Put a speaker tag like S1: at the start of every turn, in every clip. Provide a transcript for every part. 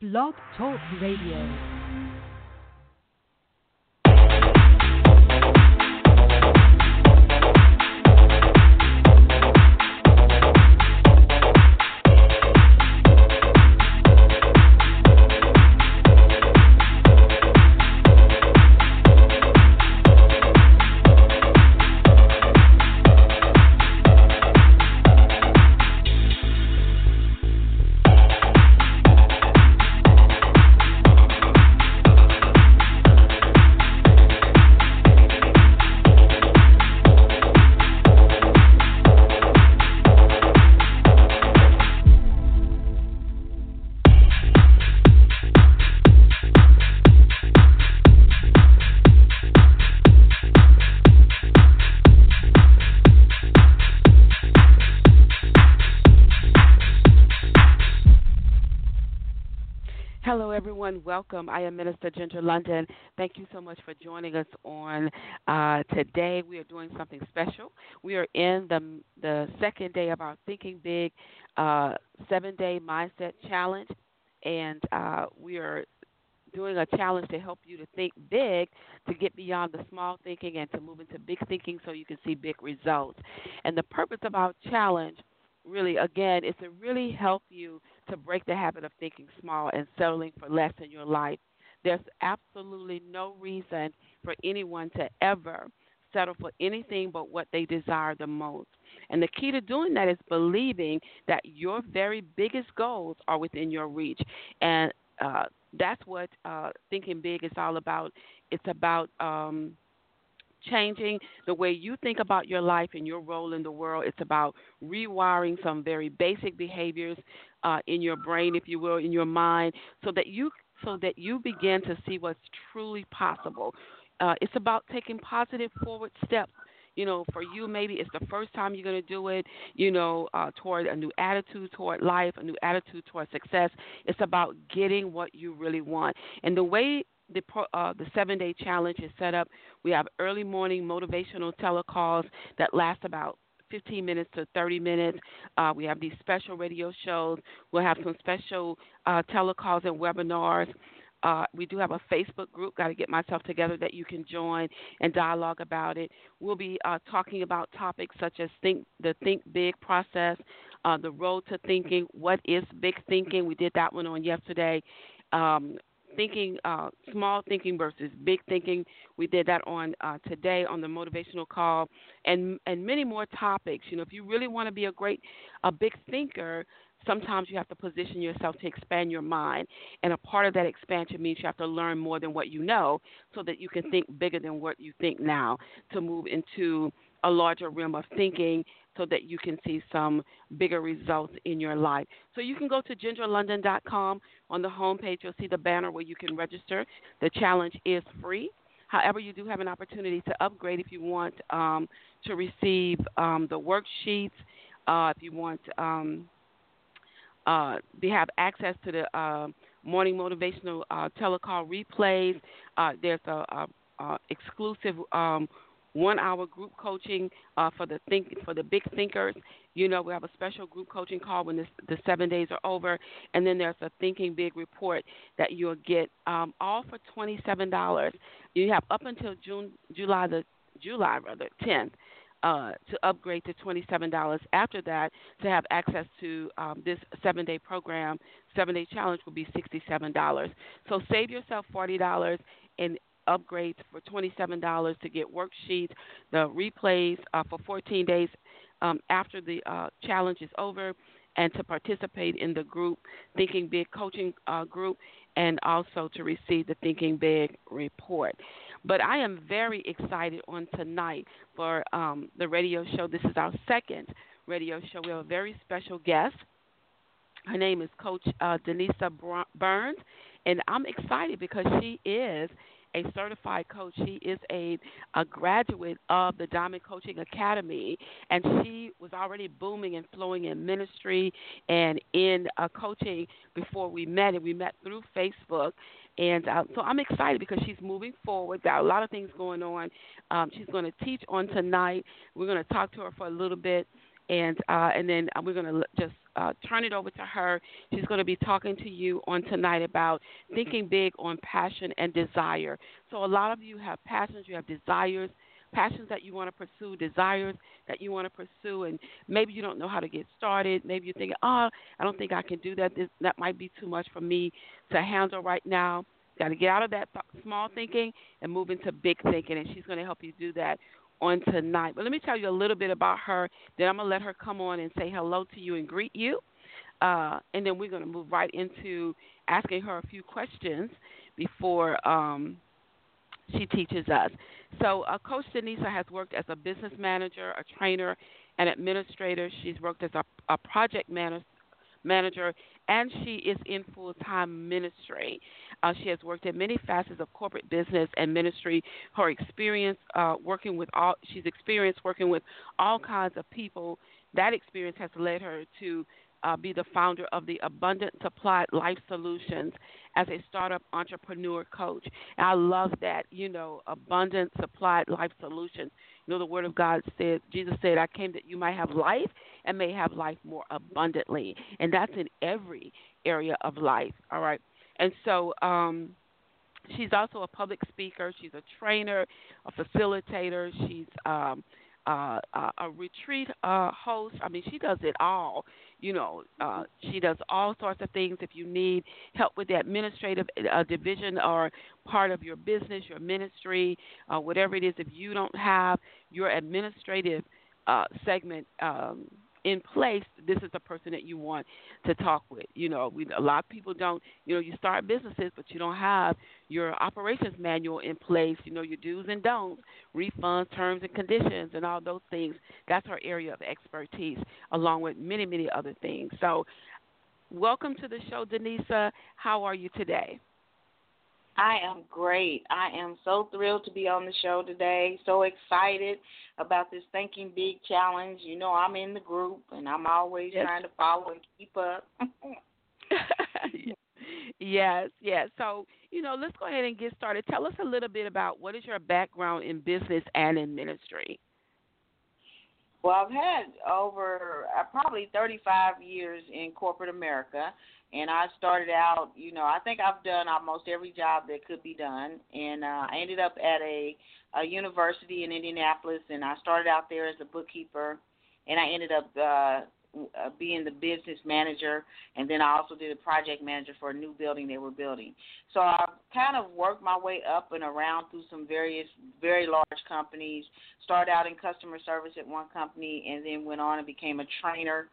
S1: Blog Talk Radio. Everyone. Welcome. I am Minister Ginger London. Thank you so much for joining us on uh, today. We are doing something special. We are in the the second day of our Thinking Big uh, seven day mindset challenge, and uh, we are doing a challenge to help you to think big, to get beyond the small thinking, and to move into big thinking so you can see big results. And the purpose of our challenge really again is to really help you to break the habit of thinking small and settling for less in your life. There's absolutely no reason for anyone to ever settle for anything but what they desire the most. And the key to doing that is believing that your very biggest goals are within your reach. And uh, that's what uh, thinking big is all about. It's about um, changing the way you think about your life and your role in the world. It's about rewiring some very basic behaviors uh, in your brain, if you will, in your mind, so that you so that you begin to see what's truly possible. Uh, it's about taking positive forward steps you know, for you, maybe it's the first time you're going to do it, you know, uh, toward a new attitude toward life, a new attitude toward success. It's about getting what you really want. And the way the uh, the seven day challenge is set up. We have early morning motivational telecalls that last about 15 minutes to 30 minutes. Uh, we have these special radio shows. We'll have some special uh, telecalls and webinars. Uh, we do have a Facebook group, got to get myself together, that you can join and dialogue about it. We'll be uh, talking about topics such as think the Think Big process, uh, the road to thinking, what is big thinking. We did that one on yesterday. Um, thinking uh, small thinking versus big thinking. We did that on uh, today on the motivational call, and and many more topics. You know, if you really want to be a great, a big thinker, sometimes you have to position yourself to expand your mind, and a part of that expansion means you have to learn more than what you know, so that you can think bigger than what you think now to move into a larger realm of thinking so that you can see some bigger results in your life. So you can go to gingerlondon.com. On the homepage, you'll see the banner where you can register. The challenge is free. However, you do have an opportunity to upgrade if you want um, to receive um, the worksheets, uh, if you want um, uh, to have access to the uh, morning motivational uh, telecall replays. Uh, there's a, a, a exclusive um, one hour group coaching uh, for the think for the big thinkers. You know, we have a special group coaching call when this, the seven days are over, and then there's a Thinking Big report that you'll get um, all for twenty seven dollars. You have up until June, July the July rather tenth. Uh, to upgrade to $27. After that, to have access to um, this seven day program, seven day challenge will be $67. So save yourself $40 and upgrades for $27 to get worksheets, the replays uh, for 14 days um, after the uh, challenge is over, and to participate in the group Thinking Big coaching uh, group, and also to receive the Thinking Big report. But I am very excited on tonight for um, the radio show. This is our second radio show. We have a very special guest. Her name is Coach uh, Denisa Burns, and I'm excited because she is a certified coach. She is a, a graduate of the Diamond Coaching Academy, and she was already booming and flowing in ministry and in uh, coaching before we met. And we met through Facebook. And uh, so I'm excited because she's moving forward. Got a lot of things going on. Um, she's going to teach on tonight. We're going to talk to her for a little bit and uh, and then we're going to just uh, turn it over to her. She's going to be talking to you on tonight about thinking big on passion and desire. So, a lot of you have passions, you have desires, passions that you want to pursue, desires that you want to pursue, and maybe you don't know how to get started. Maybe you're thinking, oh, I don't think I can do that. This, that might be too much for me to handle right now. Got to get out of that th- small thinking and move into big thinking, and she's going to help you do that on tonight. But let me tell you a little bit about her. Then I'm going to let her come on and say hello to you and greet you. Uh, and then we're going to move right into asking her a few questions before um, she teaches us. So, uh, Coach Denisa has worked as a business manager, a trainer, an administrator. She's worked as a, a project manager manager, and she is in full time ministry. Uh, she has worked in many facets of corporate business and ministry. Her experience uh, working with all she's experienced working with all kinds of people. That experience has led her to uh, be the founder of the Abundant Supply Life Solutions as a startup entrepreneur coach. And I love that, you know, Abundant Supply Life Solutions. You know, the Word of God says, Jesus said, I came that you might have life and may have life more abundantly. And that's in every area of life, all right? And so, um, she's also a public speaker. She's a trainer, a facilitator. She's um, uh, a retreat uh, host. I mean, she does it all. You know, uh, she does all sorts of things. If you need help with the administrative uh, division or part of your business, your ministry, uh, whatever it is, if you don't have your administrative uh, segment um, in place, this is the person that you want to talk with. You know, we, a lot of people don't. You know, you start businesses, but you don't have your operations manual in place. You know, your do's and don'ts, refunds, terms and conditions, and all those things. That's our area of expertise, along with many, many other things. So, welcome to the show, Denisa. How are you today?
S2: I am great. I am so thrilled to be on the show today. So excited about this Thinking Big challenge. You know, I'm in the group and I'm always yes. trying to follow and keep up.
S1: yes, yes. So, you know, let's go ahead and get started. Tell us a little bit about what is your background in business and in ministry?
S2: Well, I've had over uh, probably 35 years in corporate America and I started out, you know, I think I've done almost every job that could be done, and uh, I ended up at a, a university in Indianapolis, and I started out there as a bookkeeper, and I ended up uh, uh, being the business manager, and then I also did a project manager for a new building they were building. So I kind of worked my way up and around through some various very large companies. Started out in customer service at one company, and then went on and became a trainer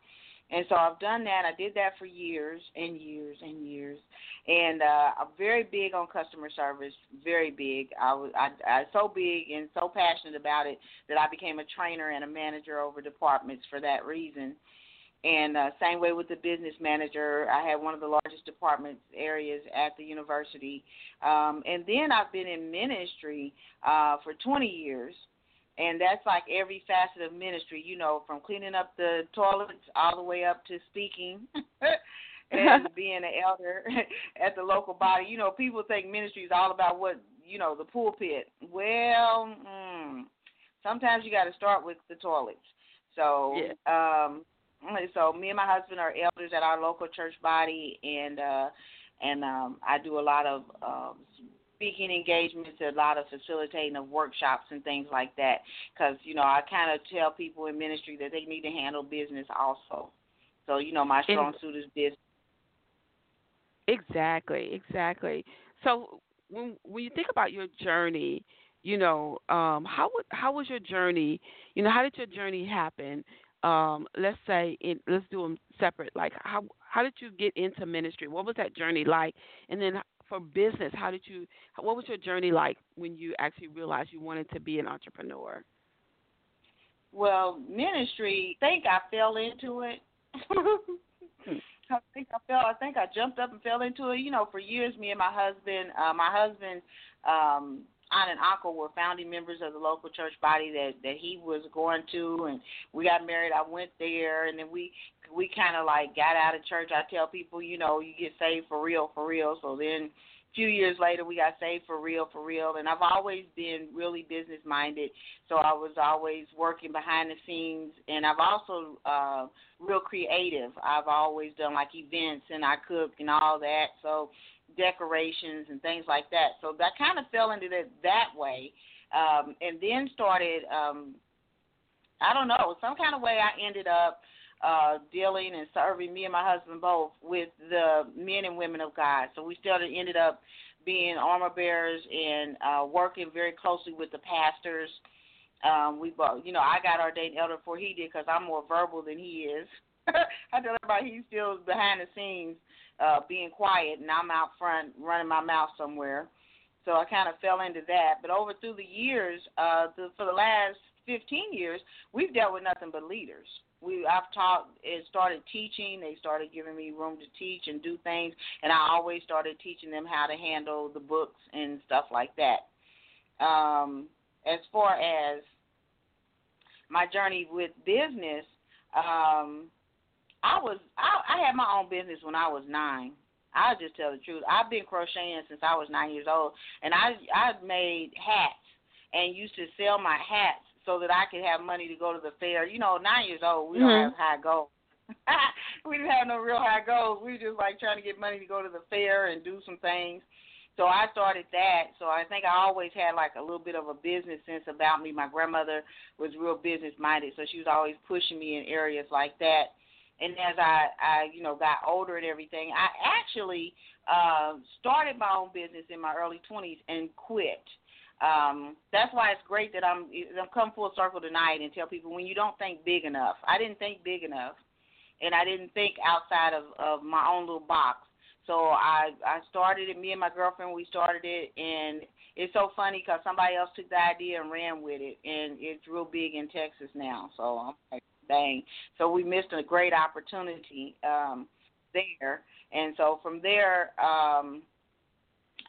S2: and so I've done that. I did that for years and years and years. And uh I'm very big on customer service, very big. I was I I so big and so passionate about it that I became a trainer and a manager over departments for that reason. And uh, same way with the business manager, I had one of the largest department areas at the university. Um, and then I've been in ministry uh, for 20 years and that's like every facet of ministry, you know, from cleaning up the toilets all the way up to speaking and being an elder at the local body. You know, people think ministry is all about what you know the pulpit. Well, mm, sometimes you got to start with the toilets. So, yeah. um, so me and my husband are elders at our local church body, and uh, and um, I do a lot of um, speaking engagements, a lot of facilitating of workshops and things like that. Because you know, I kind of tell people in ministry that they need to handle business also. So you know, my strong suit is business.
S1: Exactly, exactly. So when when you think about your journey, you know, um, how how was your journey? You know, how did your journey happen? Um, let's say in, let's do them separate. Like how how did you get into ministry? What was that journey like? And then for business, how did you? What was your journey like when you actually realized you wanted to be an entrepreneur?
S2: Well, ministry. I think I fell into it. I think I fell. I think I jumped up and fell into it. You know, for years, me and my husband. Uh, my husband um, aunt and uncle were founding members of the local church body that that he was going to, and we got married. I went there, and then we we kind of like got out of church. I tell people, you know, you get saved for real, for real. So then few years later we got saved for real for real and I've always been really business minded so I was always working behind the scenes and I've also uh real creative I've always done like events and I cook and all that so decorations and things like that so that kind of fell into it that way um and then started um I don't know some kind of way I ended up uh, dealing and serving me and my husband both with the men and women of God. So we still ended up being armor bearers and uh, working very closely with the pastors. Um, we both, you know, I got ordained elder before he did because I'm more verbal than he is. I tell everybody he's still behind the scenes, uh, being quiet, and I'm out front running my mouth somewhere. So I kind of fell into that. But over through the years, uh, the, for the last 15 years, we've dealt with nothing but leaders we I've taught and started teaching. They started giving me room to teach and do things, and I always started teaching them how to handle the books and stuff like that. Um, as far as my journey with business, um, I was I, I had my own business when I was nine. I'll just tell the truth. I've been crocheting since I was nine years old, and I I made hats and used to sell my hats so that I could have money to go to the fair. You know, nine years old, we mm-hmm. don't have high goals. we didn't have no real high goals. We were just like trying to get money to go to the fair and do some things. So I started that. So I think I always had like a little bit of a business sense about me. My grandmother was real business minded, so she was always pushing me in areas like that. And as I, I, you know, got older and everything, I actually uh, started my own business in my early 20s and quit um, that's why it's great that I'm I'm come full circle tonight and tell people when you don't think big enough. I didn't think big enough, and I didn't think outside of of my own little box. So I I started it. Me and my girlfriend we started it, and it's so funny because somebody else took the idea and ran with it, and it's real big in Texas now. So I'm like, dang. So we missed a great opportunity um, there, and so from there. Um,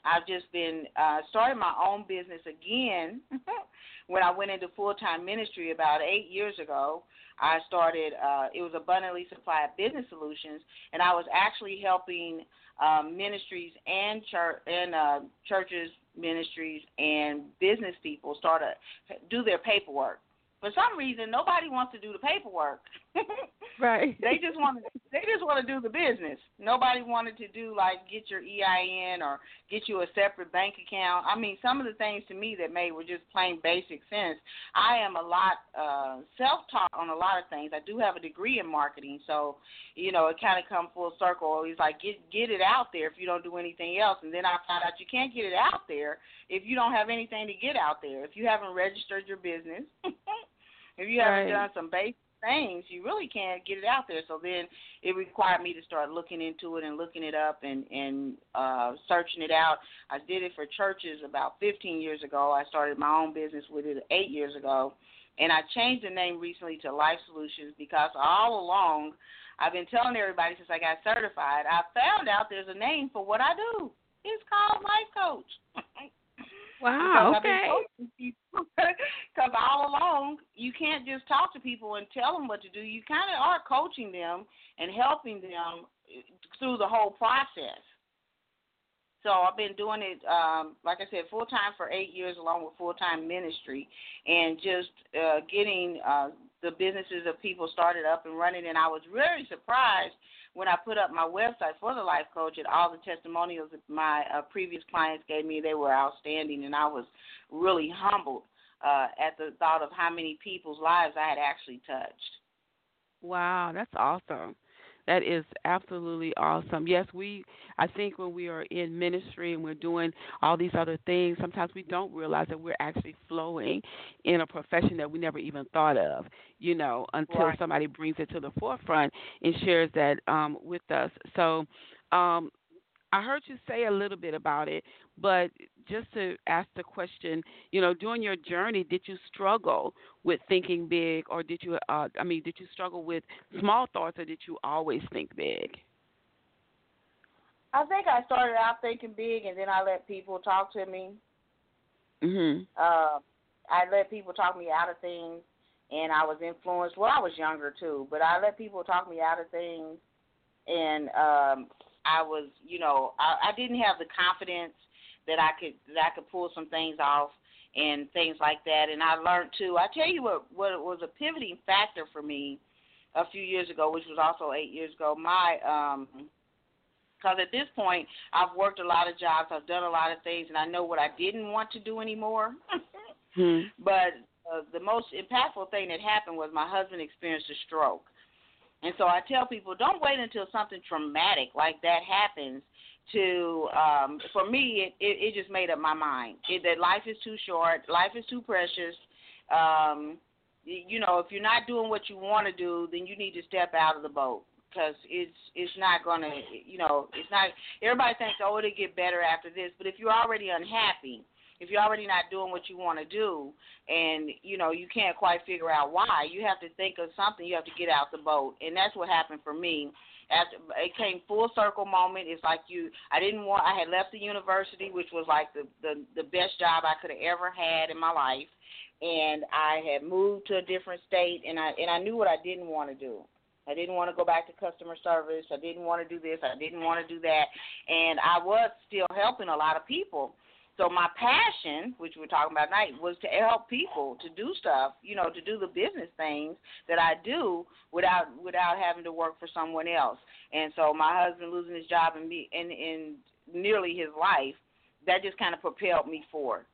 S2: I've just been uh, starting my own business again. when I went into full time ministry about eight years ago, I started. Uh, it was abundantly supplied business solutions, and I was actually helping um, ministries and church and uh, churches, ministries, and business people start to do their paperwork for some reason nobody wants to do the paperwork.
S1: right.
S2: They just want to they just want to do the business. Nobody wanted to do like get your EIN or get you a separate bank account. I mean, some of the things to me that made were just plain basic sense. I am a lot uh self-taught on a lot of things. I do have a degree in marketing, so you know, it kind of come full circle. He's like get get it out there if you don't do anything else. And then I found out you can't get it out there if you don't have anything to get out there. If you haven't registered your business If you haven't right. done some basic things, you really can't get it out there. So then it required me to start looking into it and looking it up and and uh, searching it out. I did it for churches about 15 years ago. I started my own business with it eight years ago, and I changed the name recently to Life Solutions because all along I've been telling everybody since I got certified. I found out there's a name for what I do. It's called Life Coach.
S1: Wow. Okay.
S2: Because all along, you can't just talk to people and tell them what to do. You kind of are coaching them and helping them through the whole process. So I've been doing it, um, like I said, full time for eight years, along with full time ministry, and just uh, getting uh, the businesses of people started up and running. And I was really surprised when I put up my website for the life coach and all the testimonials that my uh, previous clients gave me, they were outstanding, and I was really humbled uh, at the thought of how many people's lives I had actually touched.
S1: Wow, that's awesome. That is absolutely awesome. Yes, we I think when we are in ministry and we're doing all these other things, sometimes we don't realize that we're actually flowing in a profession that we never even thought of, you know, until right. somebody brings it to the forefront and shares that um with us. So um I heard you say a little bit about it, but just to ask the question, you know, during your journey, did you struggle with thinking big, or did you, uh, I mean, did you struggle with small thoughts, or did you always think big?
S2: I think I started out thinking big, and then I let people talk to me.
S1: Mhm.
S2: Uh, I let people talk me out of things, and I was influenced. Well, I was younger too, but I let people talk me out of things, and um, I was, you know, I, I didn't have the confidence that I could that I could pull some things off and things like that. And I learned too. I tell you what, what was a pivoting factor for me a few years ago, which was also eight years ago. My um, because at this point I've worked a lot of jobs, I've done a lot of things, and I know what I didn't want to do anymore.
S1: hmm.
S2: But uh, the most impactful thing that happened was my husband experienced a stroke. And so I tell people, don't wait until something traumatic like that happens to um for me it, it it just made up my mind. It, that life is too short life is too precious. Um you know if you're not doing what you want to do then you need to step out of the boat because it's it's not to you know it's not everybody thinks oh it'll get better after this but if you're already unhappy if you're already not doing what you want to do and you know you can't quite figure out why you have to think of something you have to get out the boat and that's what happened for me after it came full circle moment it's like you i didn't want i had left the university which was like the the the best job i could have ever had in my life and i had moved to a different state and i and i knew what i didn't want to do I didn't want to go back to customer service. I didn't want to do this. I didn't want to do that. And I was still helping a lot of people. So my passion, which we're talking about tonight, was to help people to do stuff, you know, to do the business things that I do without without having to work for someone else. And so my husband losing his job and me in in nearly his life, that just kind of propelled me forward.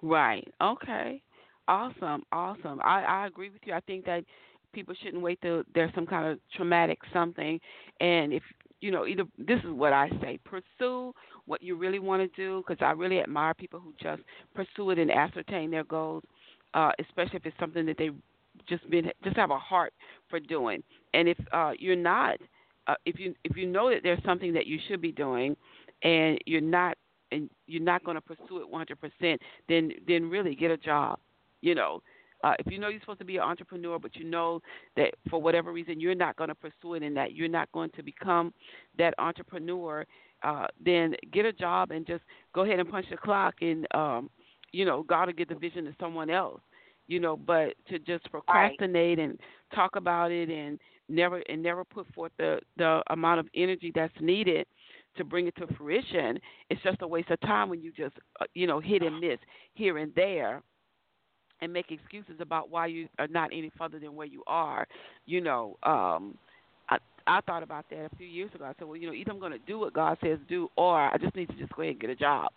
S1: Right. Okay. Awesome. Awesome. I I agree with you. I think that people shouldn't wait till there's some kind of traumatic something and if you know, either this is what I say: pursue what you really want to do, because I really admire people who just pursue it and ascertain their goals, uh, especially if it's something that they just been just have a heart for doing. And if uh, you're not, uh, if you if you know that there's something that you should be doing, and you're not and you're not going to pursue it 100%, then then really get a job. You know, uh, if you know you're supposed to be an entrepreneur, but you know that for whatever reason you're not going to pursue it and that you're not going to become that entrepreneur, uh, then get a job and just go ahead and punch the clock and, um, you know, God will get the vision to someone else. You know, but to just procrastinate right. and talk about it and never and never put forth the the amount of energy that's needed to bring it to fruition, it's just a waste of time when you just uh, you know hit and miss here and there and make excuses about why you are not any further than where you are. You know, um, I I thought about that a few years ago. I said, well, you know, either I'm going to do what God says do, or I just need to just go ahead and get a job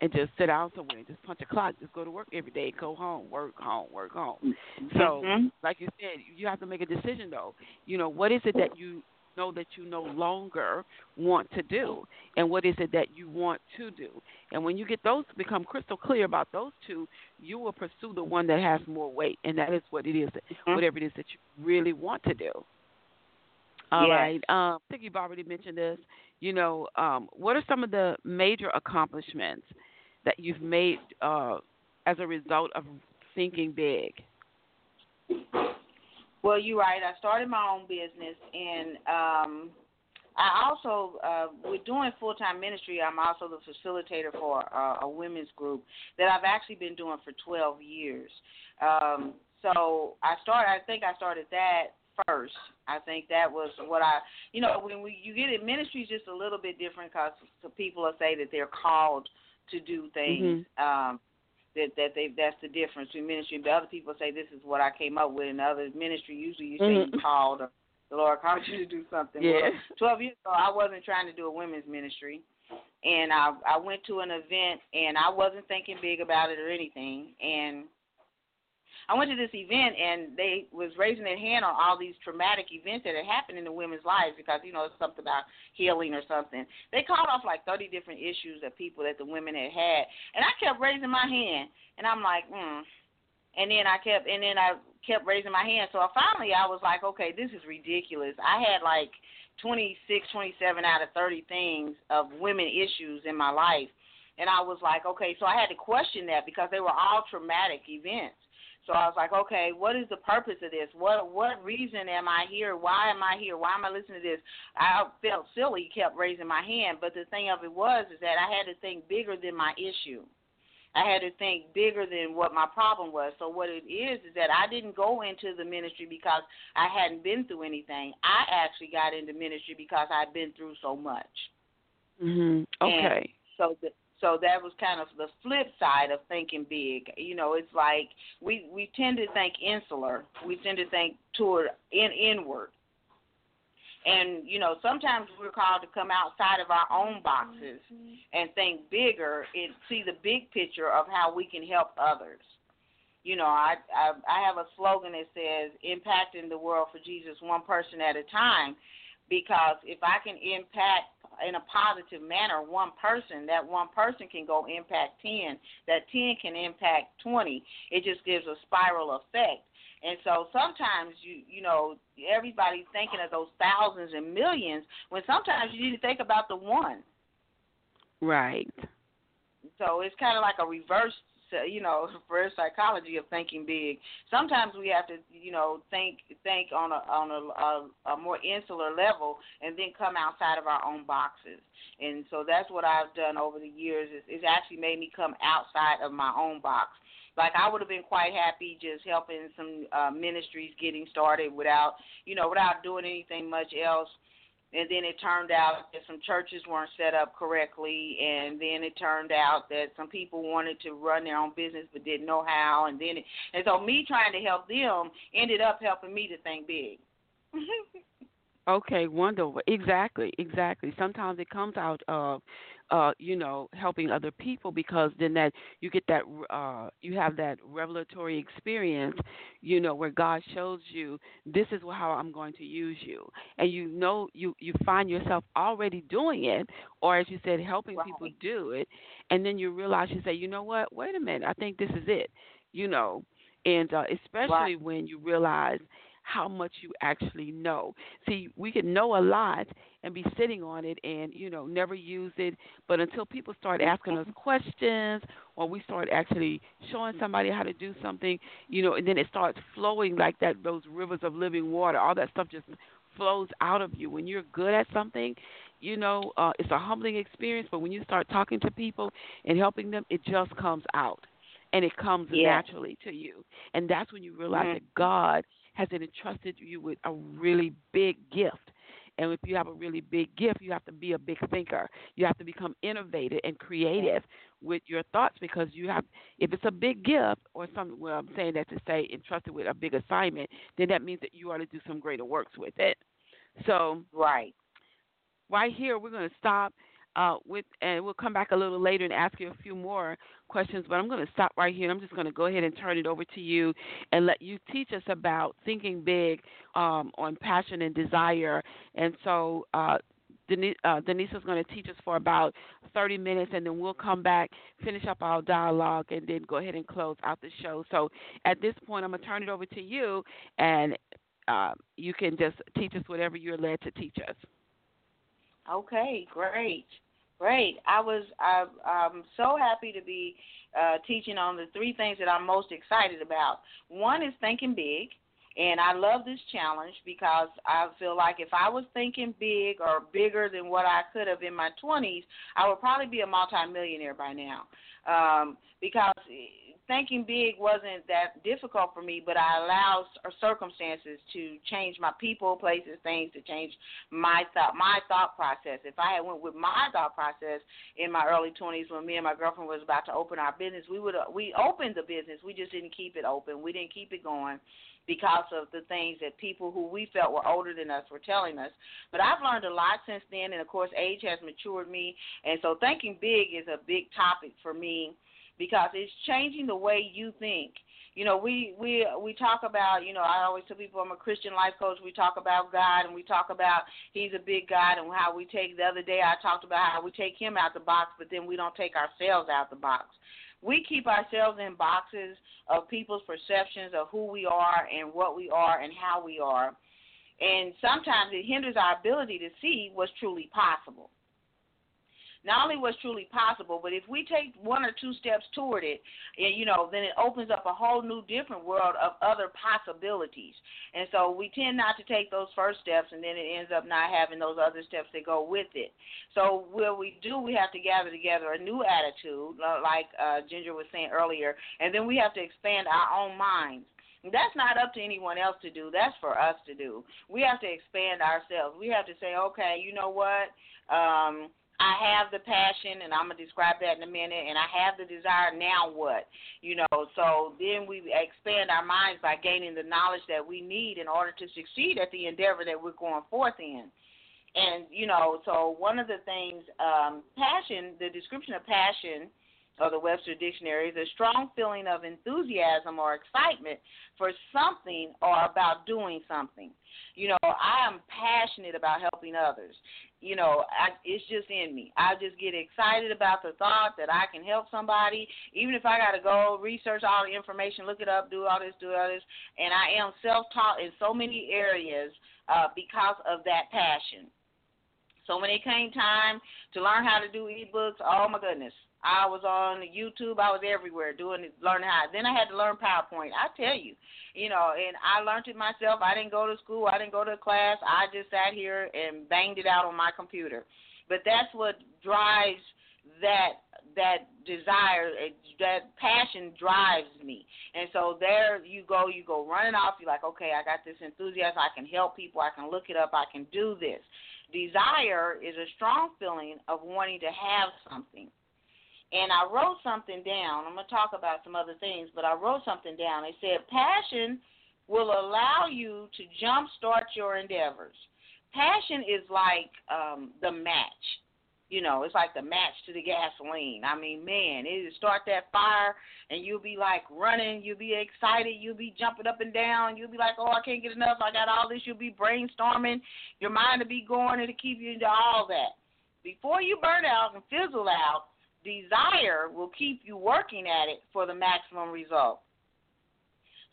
S1: and just sit down somewhere and just punch a clock, just go to work every day, go home, work home, work home. Mm-hmm. So, like you said, you have to make a decision though. You know, what is it that you know that you no longer want to do and what is it that you want to do and when you get those become crystal clear about those two you will pursue the one that has more weight and that is what it is mm-hmm. whatever it is that you really want to do All
S2: yes.
S1: right. um, I think you've already mentioned this. You know, um, what are some of the major accomplishments that you've made uh, as a result of thinking big?
S2: Well, you're right. I started my own business, and um, I also uh, we're doing full time ministry. I'm also the facilitator for uh, a women's group that I've actually been doing for 12 years. Um, so I started. I think I started that first. I think that was what I, you know, when we you get it, ministry is just a little bit different because people will say that they're called to do things. Mm-hmm. Um, that that they that's the difference between ministry. But other people say this is what I came up with, and other ministry usually you say mm-hmm. you called or the Lord called you to do something.
S1: Yeah.
S2: Well, Twelve years ago, I wasn't trying to do a women's ministry, and I I went to an event and I wasn't thinking big about it or anything, and I went to this event and they was raising their hand on all these traumatic events that had happened in the women's lives because you know it's something about healing or something. They called off like 30 different issues of people that the women had had, and I kept raising my hand, and I'm like, hmm. And then I kept, and then I kept raising my hand. So I finally, I was like, okay, this is ridiculous. I had like 26, 27 out of 30 things of women issues in my life. And I was like, okay, so I had to question that because they were all traumatic events. So I was like, okay, what is the purpose of this? What what reason am I here? Why am I here? Why am I listening to this? I felt silly, kept raising my hand, but the thing of it was is that I had to think bigger than my issue. I had to think bigger than what my problem was. So what it is is that I didn't go into the ministry because I hadn't been through anything. I actually got into ministry because I'd been through so much.
S1: Mhm. Okay.
S2: And so the so that was kind of the flip side of thinking big. You know, it's like we we tend to think insular. We tend to think toward in inward. And you know, sometimes we're called to come outside of our own boxes and think bigger and see the big picture of how we can help others. You know, I I, I have a slogan that says impacting the world for Jesus one person at a time because if I can impact in a positive manner one person, that one person can go impact 10, that 10 can impact 20. It just gives a spiral effect. And so sometimes you you know everybody's thinking of those thousands and millions when sometimes you need to think about the one.
S1: Right.
S2: So it's kind of like a reverse you know reverse psychology of thinking big. Sometimes we have to you know think think on a on a, a, a more insular level and then come outside of our own boxes. And so that's what I've done over the years. Is it's actually made me come outside of my own box like I would have been quite happy just helping some uh, ministries getting started without, you know, without doing anything much else. And then it turned out that some churches weren't set up correctly, and then it turned out that some people wanted to run their own business but didn't know how, and then it, and so me trying to help them ended up helping me to think big.
S1: Okay, wonderful. Exactly, exactly. Sometimes it comes out of uh, you know, helping other people because then that you get that uh you have that revelatory experience, you know, where God shows you this is how I'm going to use you. And you know you you find yourself already doing it or as you said helping
S2: right.
S1: people do it and then you realize you say, "You know what? Wait a minute. I think this is it." You know, and uh, especially
S2: right.
S1: when you realize how much you actually know. See, we can know a lot and be sitting on it and, you know, never use it, but until people start asking us questions or we start actually showing somebody how to do something, you know, and then it starts flowing like that those rivers of living water, all that stuff just flows out of you. When you're good at something, you know, uh, it's a humbling experience, but when you start talking to people and helping them, it just comes out and it comes
S2: yeah.
S1: naturally to you. And that's when you realize
S2: mm-hmm.
S1: that God has entrusted you with a really big gift. And if you have a really big gift, you have to be a big thinker. You have to become innovative and creative with your thoughts because you have, if it's a big gift or something, well, I'm saying that to say entrusted with a big assignment, then that means that you ought to do some greater works with it. So,
S2: right.
S1: Right here, we're going to stop uh, with, and we'll come back a little later and ask you a few more questions. But I'm going to stop right here. I'm just going to go ahead and turn it over to you and let you teach us about thinking big um, on passion and desire. And so. Uh, Denise, uh, Denise is going to teach us for about 30 minutes, and then we'll come back, finish up our dialogue, and then go ahead and close out the show. So at this point, I'm going to turn it over to you, and uh, you can just teach us whatever you're led to teach us.
S2: Okay, great. Great. I was I, I'm so happy to be uh, teaching on the three things that I'm most excited about. One is thinking big, and I love this challenge because I feel like if I was thinking big or bigger than what I could have in my 20s, I would probably be a multimillionaire by now. Um, because thinking big wasn't that difficult for me, but I allowed uh, circumstances to change my people, places, things to change my thought my thought process. If I had went with my thought process in my early 20s when me and my girlfriend was about to open our business, we would we opened the business. We just didn't keep it open. We didn't keep it going because of the things that people who we felt were older than us were telling us. But I've learned a lot since then, and of course, age has matured me. And so, thinking big is a big topic for me because it's changing the way you think. You know, we we we talk about, you know, I always tell people I'm a Christian life coach. We talk about God and we talk about He's a big God and how we take. The other day I talked about how we take Him out the box, but then we don't take ourselves out the box. We keep ourselves in boxes of people's perceptions of who we are and what we are and how we are. And sometimes it hinders our ability to see what's truly possible. Not only what's truly possible, but if we take one or two steps toward it, you know, then it opens up a whole new different world of other possibilities. And so we tend not to take those first steps, and then it ends up not having those other steps that go with it. So what we do, we have to gather together a new attitude, like uh, Ginger was saying earlier, and then we have to expand our own minds. That's not up to anyone else to do. That's for us to do. We have to expand ourselves. We have to say, okay, you know what? Um, I have the passion, and I'm gonna describe that in a minute. And I have the desire. Now what? You know. So then we expand our minds by gaining the knowledge that we need in order to succeed at the endeavor that we're going forth in. And you know, so one of the things, um, passion. The description of passion of the Webster Dictionary is a strong feeling of enthusiasm or excitement for something or about doing something. You know, I am passionate about helping others. You know, I, it's just in me. I just get excited about the thought that I can help somebody, even if I got to go research all the information, look it up, do all this, do all this. And I am self taught in so many areas uh, because of that passion. So when it came time to learn how to do ebooks, oh my goodness, I was on YouTube. I was everywhere doing it, learning how. Then I had to learn PowerPoint. I tell you, you know, and I learned it myself. I didn't go to school. I didn't go to class. I just sat here and banged it out on my computer. But that's what drives that that desire, that passion drives me. And so there you go, you go running off. You're like, okay, I got this enthusiasm. I can help people. I can look it up. I can do this. Desire is a strong feeling of wanting to have something and I wrote something down. I'm going to talk about some other things, but I wrote something down. It said, Passion will allow you to jumpstart your endeavors. Passion is like um, the match. You know, it's like the match to the gasoline. I mean, man, it start that fire, and you'll be like running, you'll be excited, you'll be jumping up and down, you'll be like, oh, I can't get enough, I got all this. You'll be brainstorming, your mind will be going, to keep you into all that. Before you burn out and fizzle out, desire will keep you working at it for the maximum result.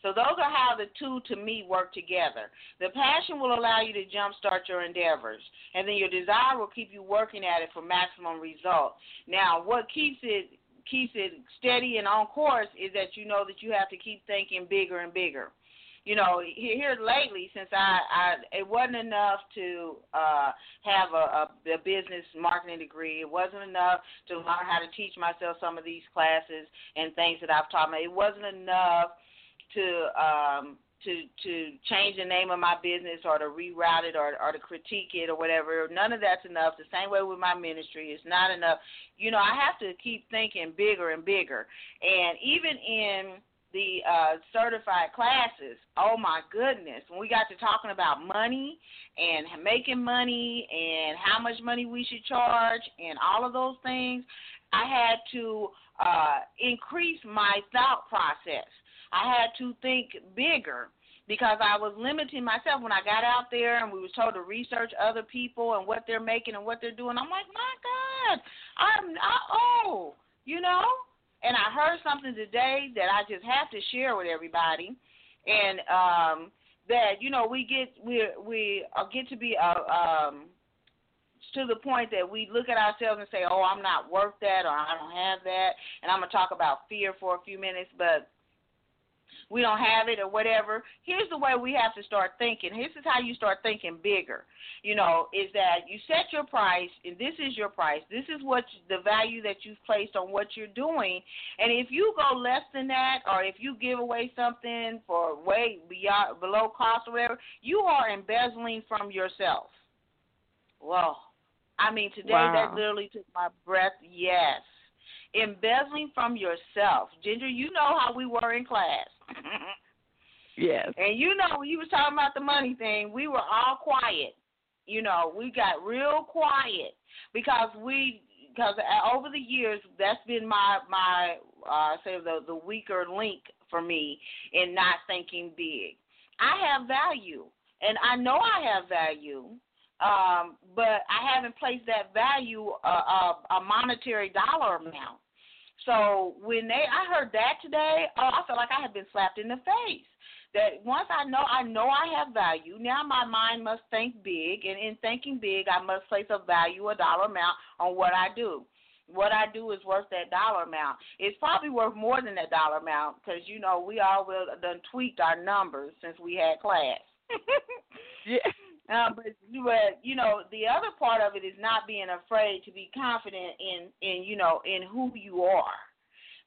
S2: So those are how the two to me work together. The passion will allow you to jumpstart your endeavors, and then your desire will keep you working at it for maximum result. Now, what keeps it keeps it steady and on course is that you know that you have to keep thinking bigger and bigger you know, here lately, since I, I it wasn't enough to uh, have a, a, a business marketing degree. It wasn't enough to learn how to teach myself some of these classes and things that I've taught me. It wasn't enough to um, to to change the name of my business or to reroute it or or to critique it or whatever. None of that's enough. The same way with my ministry, it's not enough. You know, I have to keep thinking bigger and bigger. And even in the uh, certified classes, oh my goodness, when we got to talking about money and making money and how much money we should charge and all of those things, I had to uh, increase my thought process. I had to think bigger because I was limiting myself when I got out there and we was told to research other people and what they're making and what they're doing. I'm like, my God, I'm I, oh, you know and I heard something today that I just have to share with everybody, and um, that you know we get we we get to be uh, um, to the point that we look at ourselves and say, "Oh, I'm not worth that," or "I don't have that," and I'm gonna talk about fear for a few minutes, but we don't have it or whatever. Here's the way we have to start thinking. This is how you start thinking bigger. You know, is that you set your price, and this is your price. This is what the value that you've placed on what you're doing. And if you go less than that, or if you give away something for way beyond below cost or whatever, you are embezzling from yourself. Well, I mean, today wow. that literally took my breath. Yes embezzling from yourself. Ginger, you know how we were in class.
S1: Yes.
S2: And you know when you was talking about the money thing, we were all quiet. You know, we got real quiet because we because over the years that's been my my uh say the the weaker link for me in not thinking big. I have value and I know I have value. Um, but I haven't placed that value, uh, uh, a monetary dollar amount. So when they, I heard that today, oh, I felt like I had been slapped in the face that once I know I know I have value, now my mind must think big, and in thinking big, I must place a value, a dollar amount on what I do. What I do is worth that dollar amount. It's probably worth more than that dollar amount because you know we all will done tweaked our numbers since we had class.
S1: yeah.
S2: Um, but but you know the other part of it is not being afraid to be confident in in you know in who you are.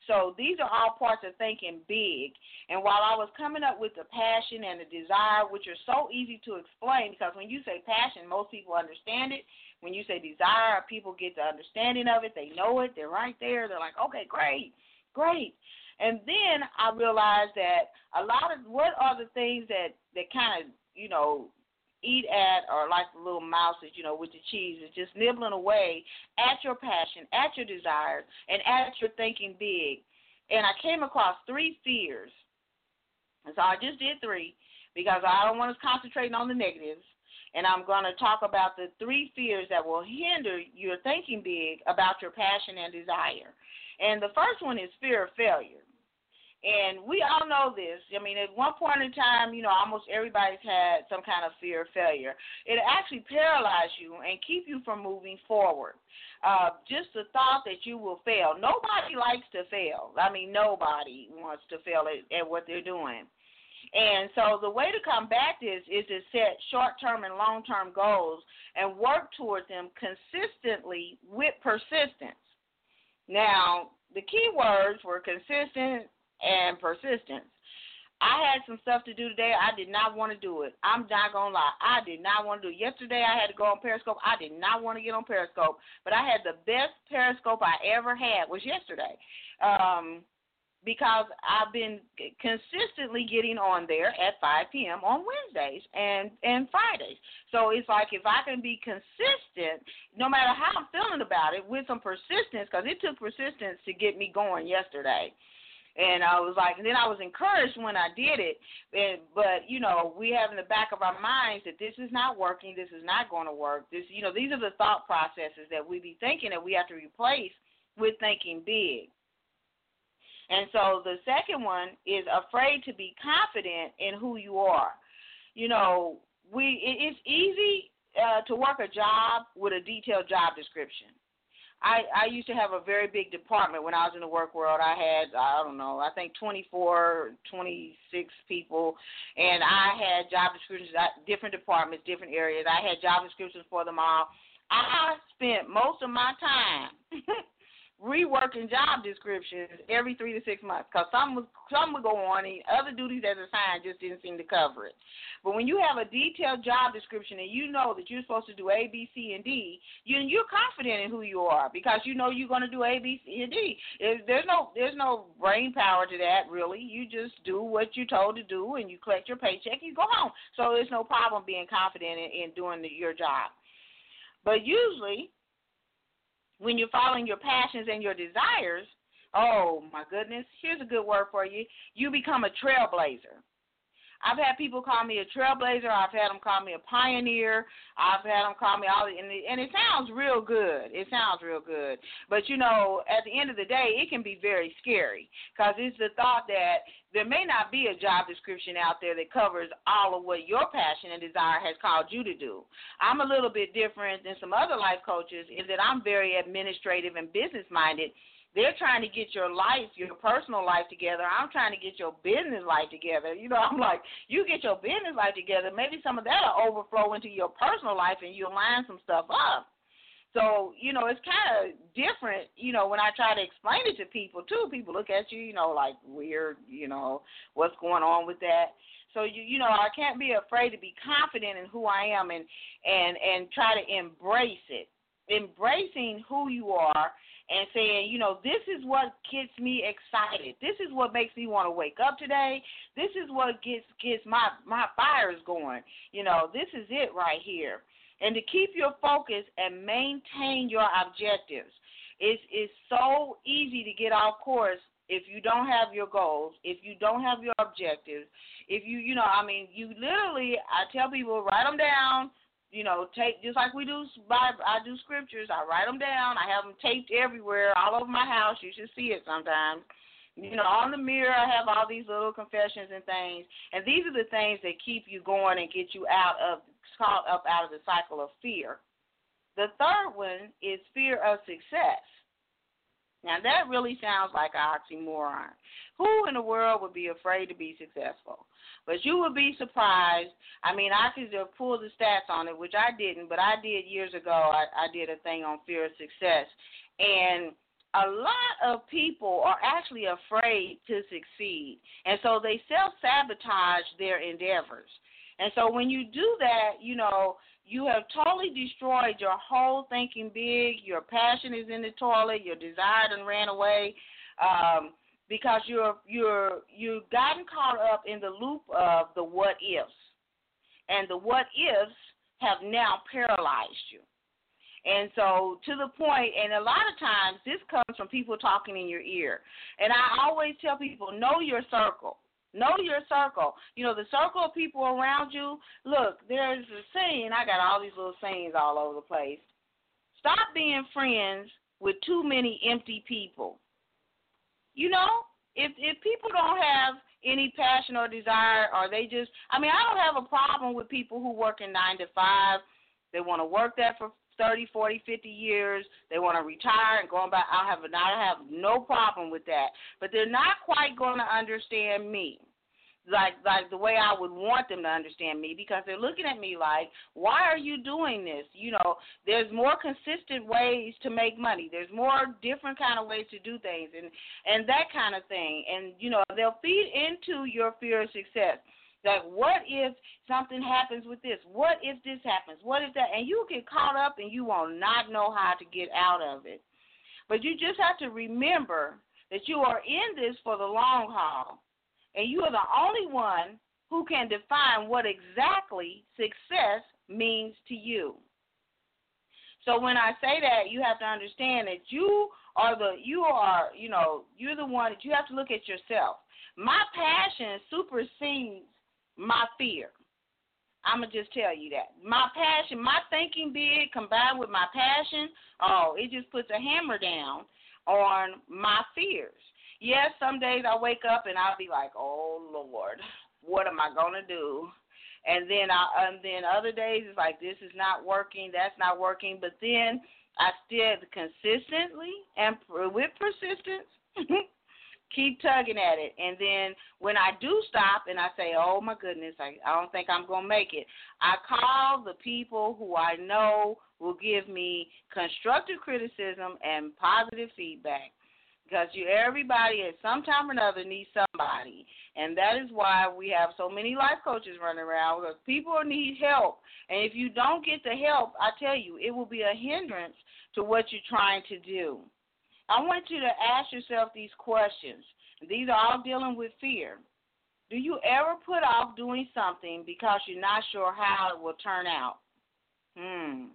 S2: So these are all parts of thinking big. And while I was coming up with the passion and the desire, which are so easy to explain, because when you say passion, most people understand it. When you say desire, people get the understanding of it. They know it. They're right there. They're like, okay, great, great. And then I realized that a lot of what are the things that that kind of you know eat at or like the little mouses, you know, with the cheese is just nibbling away at your passion, at your desires, and at your thinking big. And I came across three fears. And so I just did three because I don't want us concentrating on the negatives. And I'm going to talk about the three fears that will hinder your thinking big about your passion and desire. And the first one is fear of failure. And we all know this. I mean, at one point in time, you know, almost everybody's had some kind of fear of failure. It actually paralyzes you and keep you from moving forward. Uh, just the thought that you will fail. Nobody likes to fail. I mean, nobody wants to fail at, at what they're doing. And so the way to combat this is to set short-term and long-term goals and work towards them consistently with persistence. Now, the key words were consistent, and persistence. I had some stuff to do today. I did not want to do it. I'm not gonna lie. I did not want to do it. Yesterday I had to go on Periscope. I did not want to get on Periscope, but I had the best Periscope I ever had was yesterday. Um, because I've been consistently getting on there at 5 p.m. on Wednesdays and and Fridays. So it's like if I can be consistent, no matter how I'm feeling about it, with some persistence, because it took persistence to get me going yesterday. And I was like, and then I was encouraged when I did it. And, but you know, we have in the back of our minds that this is not working. This is not going to work. This, you know, these are the thought processes that we be thinking that we have to replace with thinking big. And so the second one is afraid to be confident in who you are. You know, we it, it's easy uh, to work a job with a detailed job description. I I used to have a very big department when I was in the work world. I had I don't know I think 24, 26 people, and I had job descriptions different departments, different areas. I had job descriptions for them all. I spent most of my time reworking job descriptions every three to six months because some was some would go on and other duties as assigned just didn't seem to cover it. But when you have a detailed job description and you know that you're supposed to do A, B, C, and D, you you're confident in who you are because you know you're going to do A, B, C, and D. If there's no there's no brain power to that really. You just do what you're told to do and you collect your paycheck. You go home. So there's no problem being confident in, in doing the, your job. But usually when you're following your passions and your desires, oh my goodness, here's a good word for you. You become a trailblazer. I've had people call me a trailblazer. I've had them call me a pioneer. I've had them call me all, and it, and it sounds real good. It sounds real good. But you know, at the end of the day, it can be very scary because it's the thought that there may not be a job description out there that covers all of what your passion and desire has called you to do. I'm a little bit different than some other life coaches in that I'm very administrative and business minded they're trying to get your life, your personal life together. I'm trying to get your business life together. You know, I'm like, you get your business life together. Maybe some of that'll overflow into your personal life, and you'll line some stuff up. So, you know, it's kind of different, you know, when I try to explain it to people too. People look at you, you know, like weird, you know, what's going on with that. So you you know, I can't be afraid to be confident in who I am and and and try to embrace it. Embracing who you are and saying, you know, this is what gets me excited. This is what makes me want to wake up today. This is what gets gets my my fires going. You know, this is it right here. And to keep your focus and maintain your objectives. It's it's so easy to get off course if you don't have your goals, if you don't have your objectives, if you you know, I mean, you literally I tell people write them down you know, take just like we do. Bible, I do scriptures. I write them down. I have them taped everywhere, all over my house. You should see it sometimes. You know, on the mirror, I have all these little confessions and things, and these are the things that keep you going and get you out of caught up out of the cycle of fear. The third one is fear of success. Now that really sounds like an oxymoron. Who in the world would be afraid to be successful? But you would be surprised. I mean, I could pull the stats on it, which I didn't, but I did years ago. I, I did a thing on fear of success, and a lot of people are actually afraid to succeed, and so they self sabotage their endeavors. And so when you do that, you know, you have totally destroyed your whole thinking big. Your passion is in the toilet. Your desire and ran away um, because you're you're you've gotten caught up in the loop of the what ifs, and the what ifs have now paralyzed you. And so to the point, and a lot of times this comes from people talking in your ear. And I always tell people, know your circle. Know your circle. You know, the circle of people around you. Look, there's a saying, I got all these little sayings all over the place. Stop being friends with too many empty people. You know, if if people don't have any passion or desire or they just I mean, I don't have a problem with people who work in 9 to 5. They want to work that for 30, 40, 50 years. They want to retire and going back. I have I have no problem with that. But they're not quite going to understand me like like the way I would want them to understand me because they're looking at me like, why are you doing this? You know, there's more consistent ways to make money. There's more different kind of ways to do things and and that kind of thing. And you know, they'll feed into your fear of success. Like, what if something happens with this? What if this happens? What if that? And you get caught up and you will not know how to get out of it. But you just have to remember that you are in this for the long haul and you are the only one who can define what exactly success means to you. So when I say that, you have to understand that you are the you are, you know, you're the one that you have to look at yourself. My passion supersedes my fear. I'm gonna just tell you that. My passion, my thinking big combined with my passion, oh, it just puts a hammer down on my fears yes, some days I wake up and I'll be like, oh Lord, what am I gonna do? And then I, and then other days it's like this is not working, that's not working. But then I still consistently and with persistence keep tugging at it. And then when I do stop and I say, oh my goodness, I, I don't think I'm gonna make it, I call the people who I know will give me constructive criticism and positive feedback because you everybody at some time or another needs somebody. And that is why we have so many life coaches running around because people need help. And if you don't get the help i tell you it will be a hindrance to what you're trying to do. I want you to ask yourself these questions. These are all dealing with fear. Do you ever put off doing something because you're not sure how it will turn out? Hmm.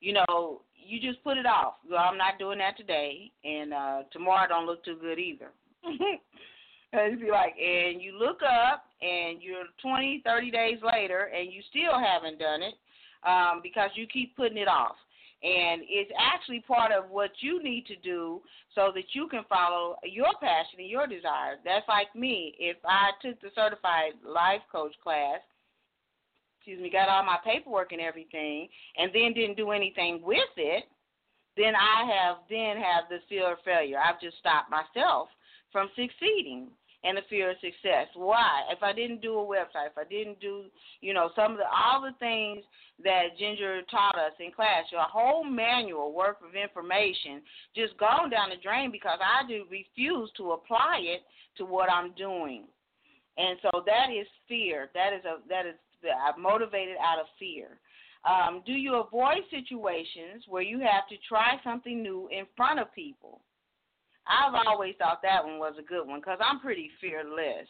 S2: You know you just put it off. Well, I'm not doing that today, and uh tomorrow don't look too good either. and be like, and you look up, and you're 20, 30 days later, and you still haven't done it um, because you keep putting it off. And it's actually part of what you need to do so that you can follow your passion and your desire. That's like me. If I took the certified life coach class excuse me, got all my paperwork and everything, and then didn't do anything with it, then I have then have the fear of failure. I've just stopped myself from succeeding and the fear of success. Why? If I didn't do a website, if I didn't do, you know, some of the all the things that Ginger taught us in class, your whole manual worth of information just gone down the drain because I do refuse to apply it to what I'm doing. And so that is fear. That is a that is motivated out of fear. Um, do you avoid situations where you have to try something new in front of people? I've always thought that one was a good one because I'm pretty fearless.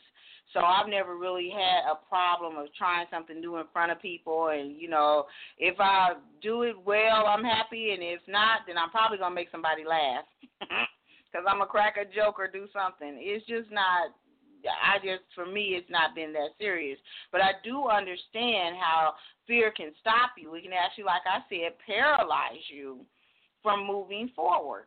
S2: So I've never really had a problem of trying something new in front of people. And, you know, if I do it well, I'm happy. And if not, then I'm probably going to make somebody laugh because I'm a crack a joke or do something. It's just not I just for me it's not been that serious. But I do understand how fear can stop you. It can actually, like I said, paralyze you from moving forward.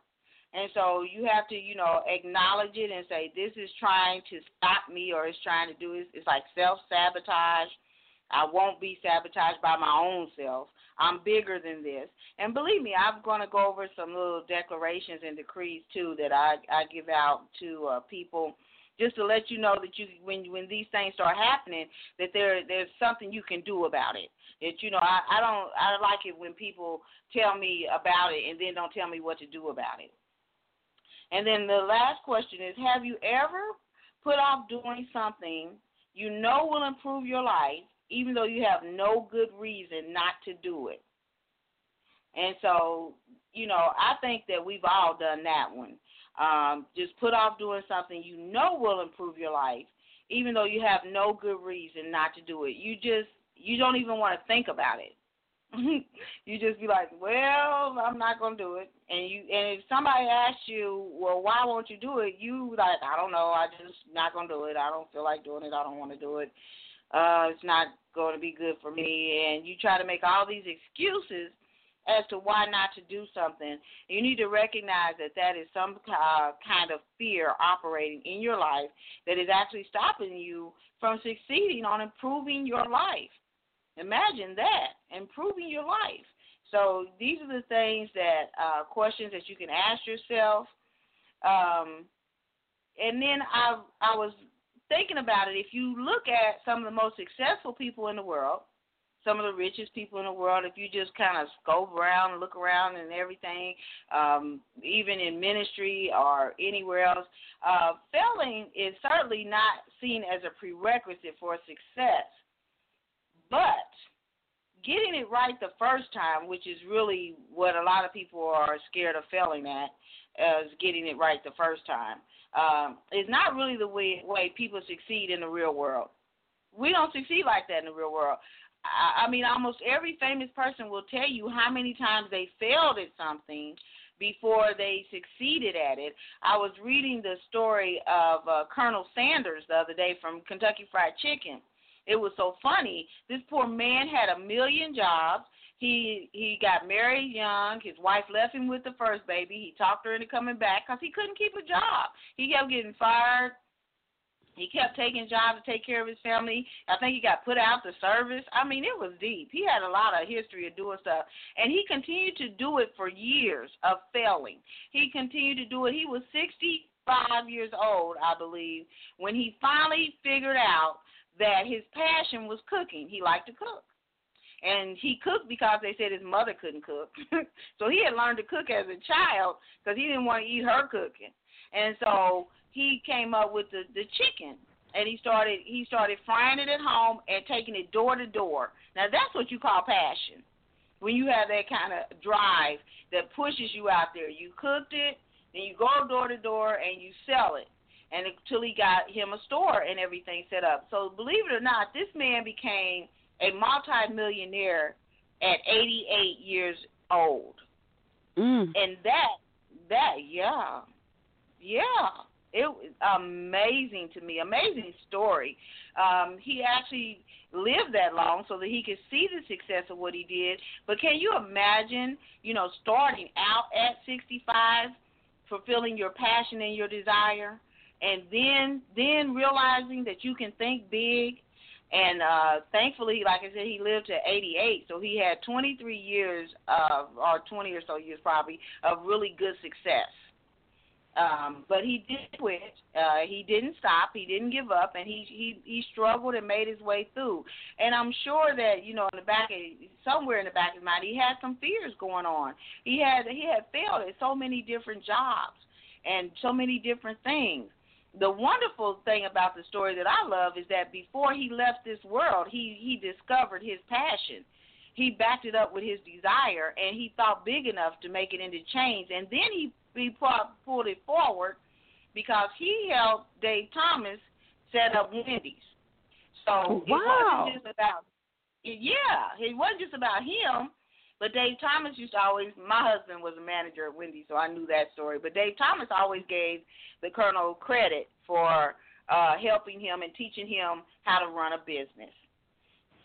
S2: And so you have to, you know, acknowledge it and say, this is trying to stop me or it's trying to do it. It's like self sabotage. I won't be sabotaged by my own self. I'm bigger than this. And believe me, I'm going to go over some little declarations and decrees too that I I give out to uh, people just to let you know that you when when these things start happening that there there's something you can do about it. That you know I I don't I like it when people tell me about it and then don't tell me what to do about it. And then the last question is have you ever put off doing something you know will improve your life even though you have no good reason not to do it? And so, you know, I think that we've all done that one. Um, just put off doing something you know will improve your life, even though you have no good reason not to do it. You just you don't even want to think about it. you just be like, well, I'm not gonna do it. And you and if somebody asks you, well, why won't you do it? You like, I don't know. I just not gonna do it. I don't feel like doing it. I don't want to do it. Uh, it's not going to be good for me. And you try to make all these excuses as to why not to do something. You need to recognize that that is some uh, kind of fear operating in your life that is actually stopping you from succeeding on improving your life. Imagine that, improving your life. So these are the things that uh, questions that you can ask yourself. Um, and then I I was thinking about it. If you look at some of the most successful people in the world, some of the richest people in the world. If you just kind of scope around, look around, and everything, um, even in ministry or anywhere else, uh, failing is certainly not seen as a prerequisite for success. But getting it right the first time, which is really what a lot of people are scared of failing at, is getting it right the first time, um, is not really the way, way people succeed in the real world. We don't succeed like that in the real world. I mean, almost every famous person will tell you how many times they failed at something before they succeeded at it. I was reading the story of uh, Colonel Sanders the other day from Kentucky Fried Chicken. It was so funny. This poor man had a million jobs. He he got married young. His wife left him with the first baby. He talked her into coming back because he couldn't keep a job. He kept getting fired he kept taking jobs to take care of his family. I think he got put out the service. I mean, it was deep. He had a lot of history of doing stuff. And he continued to do it for years of failing. He continued to do it. He was 65 years old, I believe, when he finally figured out that his passion was cooking. He liked to cook. And he cooked because they said his mother couldn't cook. so he had learned to cook as a child because he didn't want to eat her cooking. And so he came up with the the chicken and he started he started frying it at home and taking it door to door. Now that's what you call passion. When you have that kind of drive that pushes you out there. You cooked it, then you go door to door and you sell it. And until he got him a store and everything set up. So believe it or not, this man became a multi-millionaire at 88 years old.
S1: Mm.
S2: And that that yeah. Yeah it was amazing to me, amazing story. Um, he actually lived that long so that he could see the success of what he did. But can you imagine, you know, starting out at 65, fulfilling your passion and your desire, and then then realizing that you can think big. And uh, thankfully, like I said, he lived to 88, so he had 23 years of, or 20 or so years probably, of really good success. Um, but he did quit. Uh, he didn't stop. He didn't give up, and he he he struggled and made his way through. And I'm sure that you know in the back of somewhere in the back of his mind, he had some fears going on. He had he had failed at so many different jobs and so many different things. The wonderful thing about the story that I love is that before he left this world, he he discovered his passion he backed it up with his desire and he thought big enough to make it into change and then he he pulled it forward because he helped Dave Thomas set up Wendy's. So
S1: wow.
S2: it wasn't just about yeah, it wasn't just about him. But Dave Thomas used to always. My husband was a manager at Wendy's, so I knew that story. But Dave Thomas always gave the colonel credit for uh, helping him and teaching him how to run a business.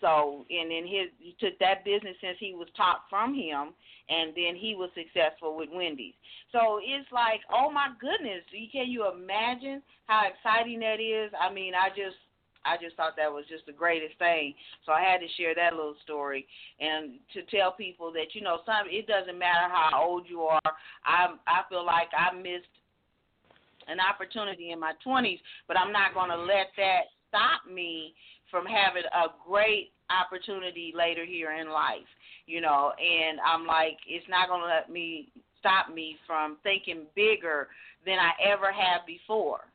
S2: So, and then his he took that business since he was taught from him, and then he was successful with Wendy's. So it's like, oh my goodness, can you imagine how exciting that is? I mean, I just I just thought that was just the greatest thing. So I had to share that little story and to tell people that you know, some it doesn't matter how old you are. I I feel like I missed an opportunity in my 20s, but I'm not going to let that stop me from having a great opportunity later here in life. You know, and I'm like, it's not going to let me stop me from thinking bigger than I ever have before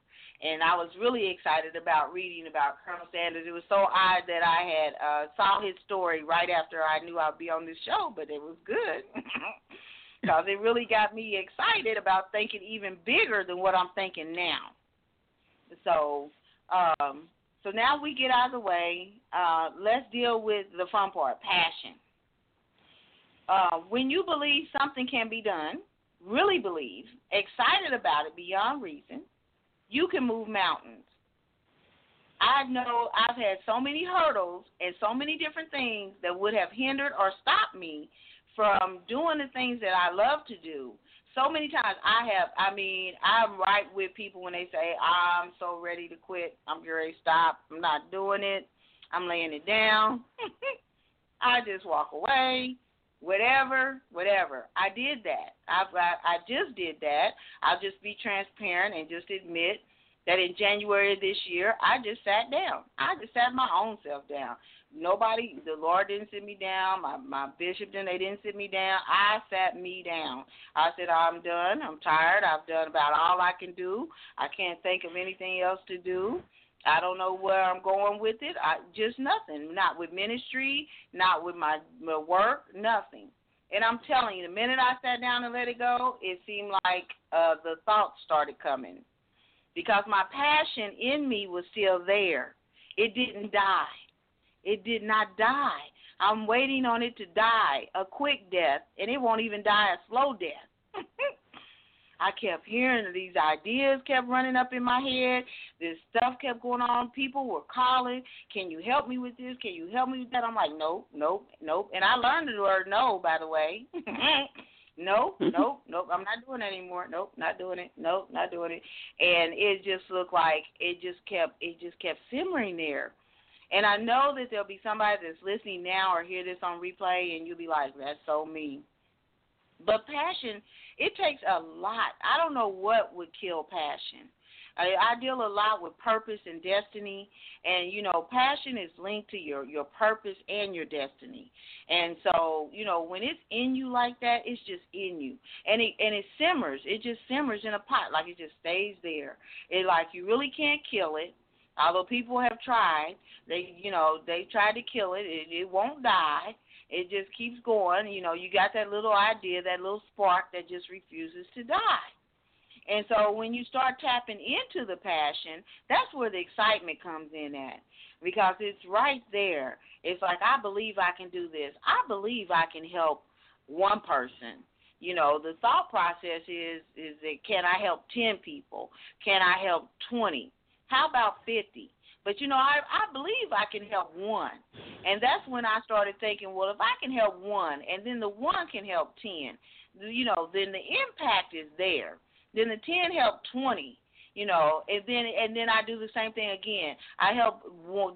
S2: and I was really excited about reading about Colonel Sanders. It was so odd that I had uh, saw his story right after I knew I'd be on this show, but it was good because it really got me excited about thinking even bigger than what I'm thinking now. So, um, so now we get out of the way. Uh, let's deal with the fun part: passion. Uh, when you believe something can be done, really believe, excited about it beyond reason you can move mountains. I know I've had so many hurdles and so many different things that would have hindered or stopped me from doing the things that I love to do. So many times I have, I mean, I'm right with people when they say, I'm so ready to quit. I'm ready to stop. I'm not doing it. I'm laying it down. I just walk away whatever, whatever. I did that. I, I I just did that. I'll just be transparent and just admit that in January of this year, I just sat down. I just sat my own self down. Nobody, the Lord didn't sit me down. My my bishop didn't. They didn't sit me down. I sat me down. I said, I'm done. I'm tired. I've done about all I can do. I can't think of anything else to do. I don't know where I'm going with it. I just nothing. Not with ministry, not with my, my work, nothing. And I'm telling you, the minute I sat down and let it go, it seemed like uh, the thoughts started coming because my passion in me was still there. It didn't die. It did not die. I'm waiting on it to die a quick death, and it won't even die a slow death. I kept hearing these ideas kept running up in my head. This stuff kept going on. People were calling, "Can you help me with this? Can you help me with that?" I'm like, "Nope, nope, nope." And I learned the word "no," by the way. nope, nope, nope. I'm not doing it anymore. Nope, not doing it. Nope, not doing it. And it just looked like it just kept it just kept simmering there. And I know that there'll be somebody that's listening now or hear this on replay, and you'll be like, "That's so me." But passion, it takes a lot. I don't know what would kill passion. I, I deal a lot with purpose and destiny, and you know, passion is linked to your your purpose and your destiny. And so, you know, when it's in you like that, it's just in you, and it and it simmers. It just simmers in a pot, like it just stays there. It like you really can't kill it. Although people have tried, they you know they tried to kill it. It, it won't die it just keeps going. You know, you got that little idea, that little spark that just refuses to die. And so when you start tapping into the passion, that's where the excitement comes in at because it's right there. It's like I believe I can do this. I believe I can help one person. You know, the thought process is is that can I help 10 people? Can I help 20? How about 50? But you know, I I believe I can help one, and that's when I started thinking, well, if I can help one, and then the one can help ten, you know, then the impact is there. Then the ten help twenty, you know, and then and then I do the same thing again. I help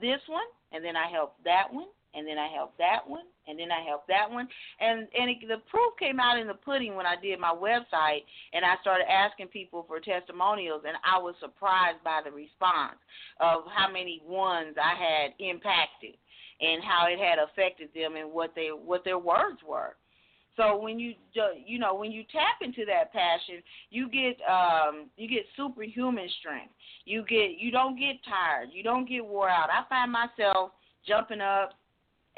S2: this one, and then I help that one, and then I helped that one, and then I helped that one, and and it, the proof came out in the pudding when I did my website, and I started asking people for testimonials, and I was surprised by the response of how many ones I had impacted, and how it had affected them, and what they what their words were. So when you you know when you tap into that passion, you get um, you get superhuman strength. You get you don't get tired. You don't get wore out. I find myself jumping up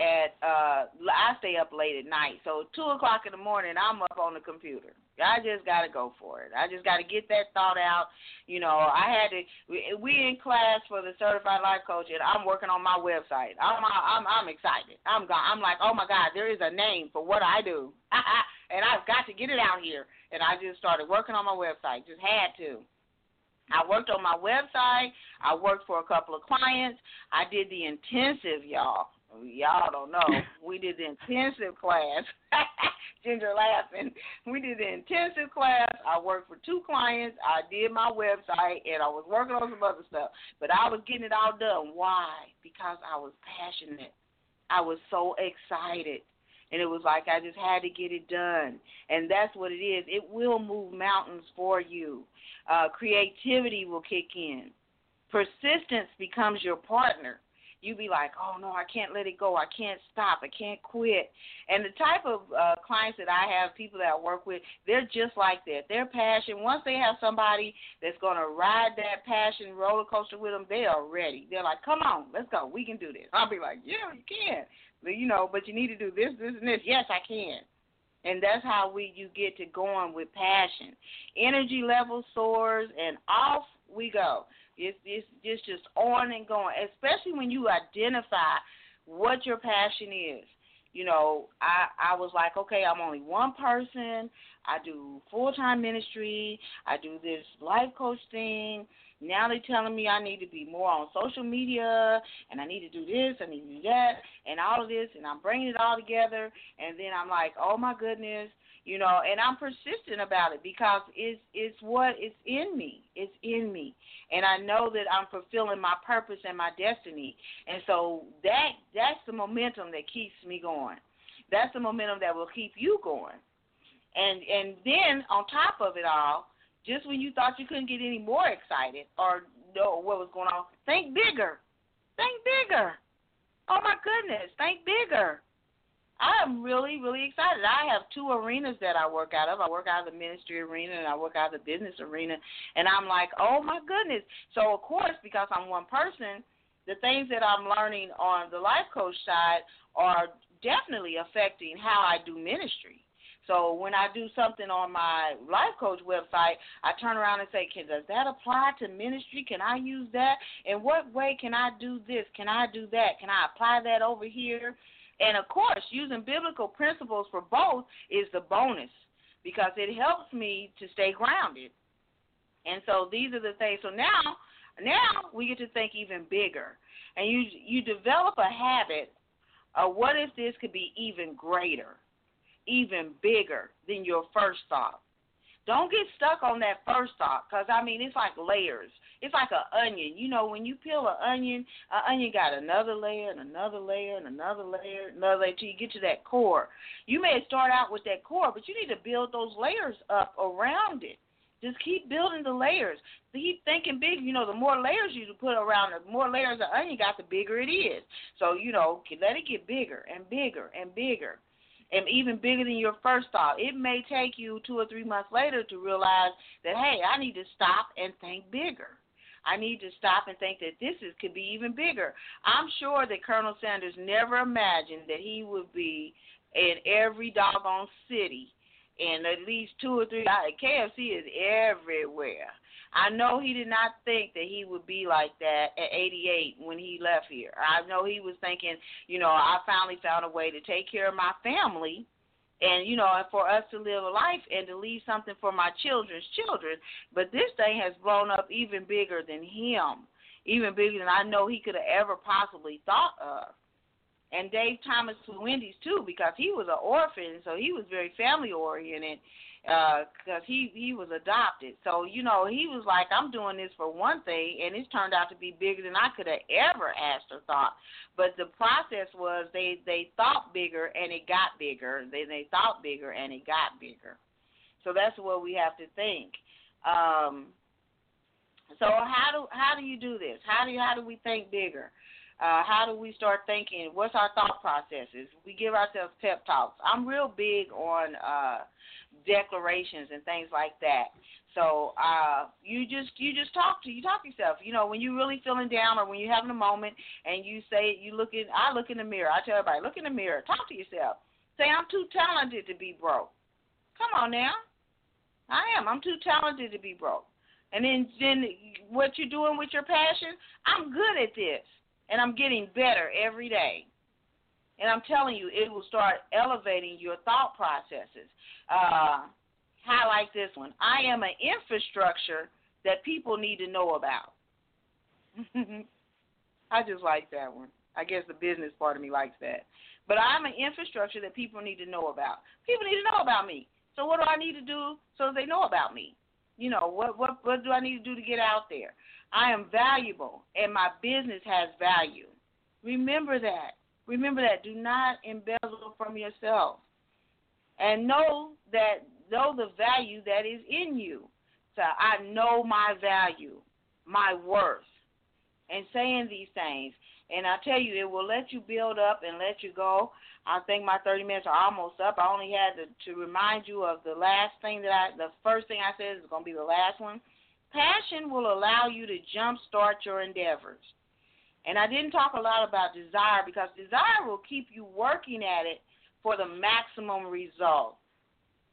S2: at uh I stay up late at night. So two o'clock in the morning I'm up on the computer. I just gotta go for it. I just gotta get that thought out. You know, I had to we in class for the certified life coach and I'm working on my website. I'm I'm I'm excited. I'm gone I'm like, Oh my God, there is a name for what I do and I've got to get it out here and I just started working on my website. Just had to. I worked on my website. I worked for a couple of clients. I did the intensive, y'all. Y'all don't know. We did the intensive class. Ginger laughing. We did the intensive class. I worked for two clients. I did my website, and I was working on some other stuff. But I was getting it all done. Why? Because I was passionate. I was so excited. And it was like I just had to get it done. And that's what it is. It will move mountains for you. Uh, creativity will kick in. Persistence becomes your partner you be like, oh no, I can't let it go. I can't stop. I can't quit. And the type of uh, clients that I have, people that I work with, they're just like that. Their passion, once they have somebody that's going to ride that passion roller coaster with them, they are ready. They're like, come on, let's go. We can do this. I'll be like, yeah, you can. But, you know, but you need to do this, this, and this. Yes, I can. And that's how we you get to going with passion. Energy level soars and off we go. It's it's just just on and going, especially when you identify what your passion is. You know, I I was like, okay, I'm only one person. I do full time ministry. I do this life coach thing. Now they're telling me I need to be more on social media and I need to do this, I need to do that, and all of this, and I'm bringing it all together. And then I'm like, oh my goodness, you know, and I'm persistent about it because it's it's what it's in me. It's in me, and I know that I'm fulfilling my purpose and my destiny, and so that that's the momentum that keeps me going. That's the momentum that will keep you going, and and then on top of it all, just when you thought you couldn't get any more excited or know what was going on, think bigger, think bigger. Oh my goodness, think bigger I'm really, really excited. I have two arenas that I work out of. I work out of the ministry arena and I work out of the business arena. And I'm like, oh my goodness. So, of course, because I'm one person, the things that I'm learning on the life coach side are definitely affecting how I do ministry. So when I do something on my life coach website, I turn around and say, "Can does that apply to ministry? Can I use that? In what way can I do this? Can I do that? Can I apply that over here?" And of course, using biblical principles for both is the bonus because it helps me to stay grounded. And so these are the things. So now, now we get to think even bigger, and you you develop a habit of what if this could be even greater, even bigger than your first thought. Don't get stuck on that first thought, because I mean it's like layers. It's like an onion. You know, when you peel an onion, an onion got another layer and another layer and another layer, another layer till you get to that core. You may start out with that core, but you need to build those layers up around it. Just keep building the layers. Keep thinking big. You know, the more layers you put around the more layers of onion got, the bigger it is. So, you know, let it get bigger and bigger and bigger and even bigger than your first thought. It may take you two or three months later to realize that, hey, I need to stop and think bigger. I need to stop and think that this is could be even bigger. I'm sure that Colonel Sanders never imagined that he would be in every doggone city and at least two or three. KFC is everywhere. I know he did not think that he would be like that at 88 when he left here. I know he was thinking, you know, I finally found a way to take care of my family and you know for us to live a life and to leave something for my children's children. But this thing has blown up even bigger than him even bigger than i know he could have ever possibly thought of. And dave thomas wendy's too because he was an orphan so he was very family oriented because uh, he he was adopted. So you know he was like, I'm doing this for one thing, and it's turned out to be bigger than I could have ever asked or thought. But the process was they they thought bigger and it got bigger. They they thought bigger and it got bigger. So that's what we have to think. Um, so how do how do you do this? How do you, how do we think bigger? Uh, how do we start thinking? What's our thought processes? We give ourselves pep talks. I'm real big on uh, declarations and things like that. So uh, you just you just talk to you talk to yourself. You know when you're really feeling down or when you're having a moment and you say you look in I look in the mirror. I tell everybody look in the mirror. Talk to yourself. Say I'm too talented to be broke. Come on now. I am. I'm too talented to be broke. And then then what you're doing with your passion, I'm good at this and I'm getting better every day. And I'm telling you, it will start elevating your thought processes. Uh, highlight this one. I am an infrastructure that people need to know about. I just like that one. I guess the business part of me likes that. But I'm an infrastructure that people need to know about. People need to know about me. So what do I need to do so they know about me? You know, what what what do I need to do to get out there? I am valuable and my business has value. Remember that. Remember that. Do not embezzle from yourself. And know that know the value that is in you. So I know my value, my worth. And saying these things. And I tell you, it will let you build up and let you go. I think my 30 minutes are almost up. I only had to, to remind you of the last thing that I, the first thing I said is going to be the last one. Passion will allow you to jumpstart your endeavors. And I didn't talk a lot about desire because desire will keep you working at it for the maximum result.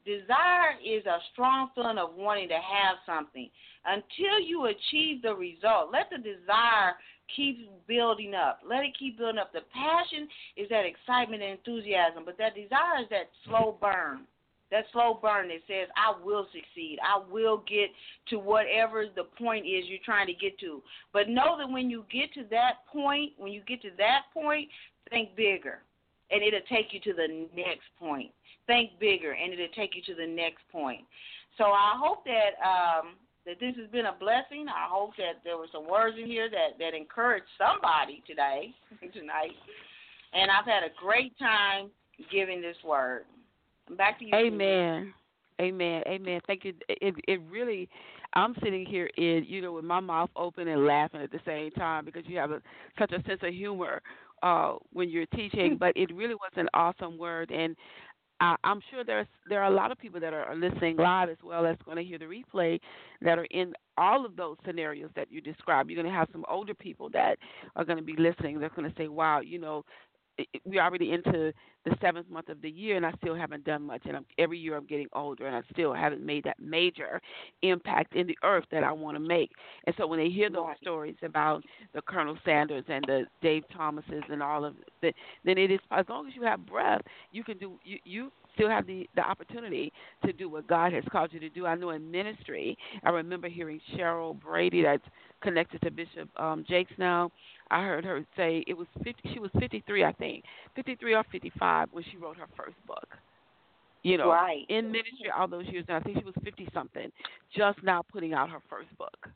S2: Desire is a strong feeling of wanting to have something. Until you achieve the result, let the desire keep building up. Let it keep building up. The passion is that excitement and enthusiasm, but that desire is that slow burn that slow burn that says, I will succeed. I will get to whatever the point is you're trying to get to. But know that when you get to that point, when you get to that point, think bigger. And it'll take you to the next point. Think bigger, and it'll take you to the next point. So I hope that um, that this has been a blessing. I hope that there were some words in here that that encouraged somebody today, tonight. And I've had a great time giving this word. Back to you.
S1: Amen. Amen. Amen. Thank you. It it really I'm sitting here in you know with my mouth open and laughing at the same time because you have a, such a sense of humor uh when you're teaching, but it really was an awesome word and I, I'm sure there's there are a lot of people that are listening live as well as going to hear the replay that are in all of those scenarios that you described. You're going to have some older people that are going to be listening. They're going to say, "Wow, you know, we're already into the seventh month of the year, and I still haven't done much. And I'm, every year I'm getting older, and I still haven't made that major impact in the earth that I want to make. And so when they hear those stories about the Colonel Sanders and the Dave Thomases and all of it, then it is as long as you have breath, you can do. You you still have the the opportunity to do what God has called you to do. I know in ministry, I remember hearing Sheryl Brady, that's connected to Bishop um, Jakes now. I heard her say it was 50, she was 53, I think, 53 or 55 when she wrote her first book. You know,
S2: right.
S1: in ministry all those years now, I think she was 50 something, just now putting out her first book.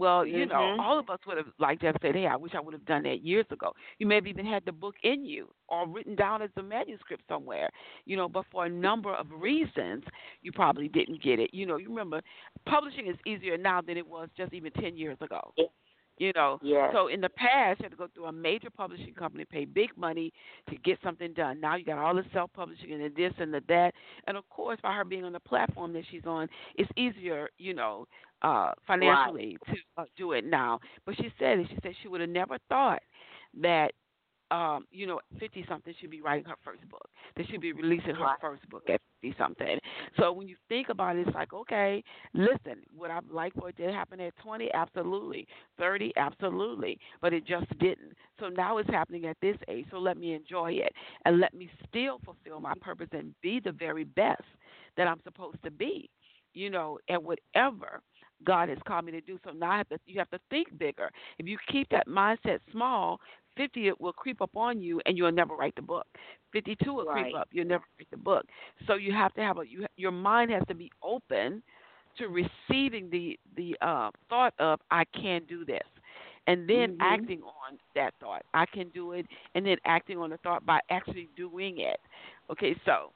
S1: Well, you
S2: mm-hmm.
S1: know, all of us would have liked to have said, "Hey, I wish I would have done that years ago." You may have even had the book in you or written down as a manuscript somewhere, you know. But for a number of reasons, you probably didn't get it. You know, you remember, publishing is easier now than it was just even ten years ago. You know,
S2: yes.
S1: so in the past, you had to go through a major publishing company, pay big money to get something done. Now you got all the self publishing and the this and the that, and of course, by her being on the platform that she's on, it's easier, you know, uh financially
S2: right.
S1: to uh, do it now. But she said it. She said she would have never thought that um, you know, fifty something should be writing her first book. That should be releasing her first book at fifty something. So when you think about it, it's like, okay, listen, would I like for it to happen at twenty? Absolutely. Thirty? Absolutely. But it just didn't. So now it's happening at this age. So let me enjoy it and let me still fulfill my purpose and be the very best that I'm supposed to be. You know, at whatever God has called me to do. So now I have to, you have to think bigger. If you keep that mindset small, 50 will creep up on you and you'll never write the book. 52 will
S2: right.
S1: creep up, you'll never write the book. So you have to have a you, your mind has to be open to receiving the the uh, thought of I can do this. And then
S2: mm-hmm.
S1: acting on that thought. I can do it and then acting on the thought by actually doing it. Okay, so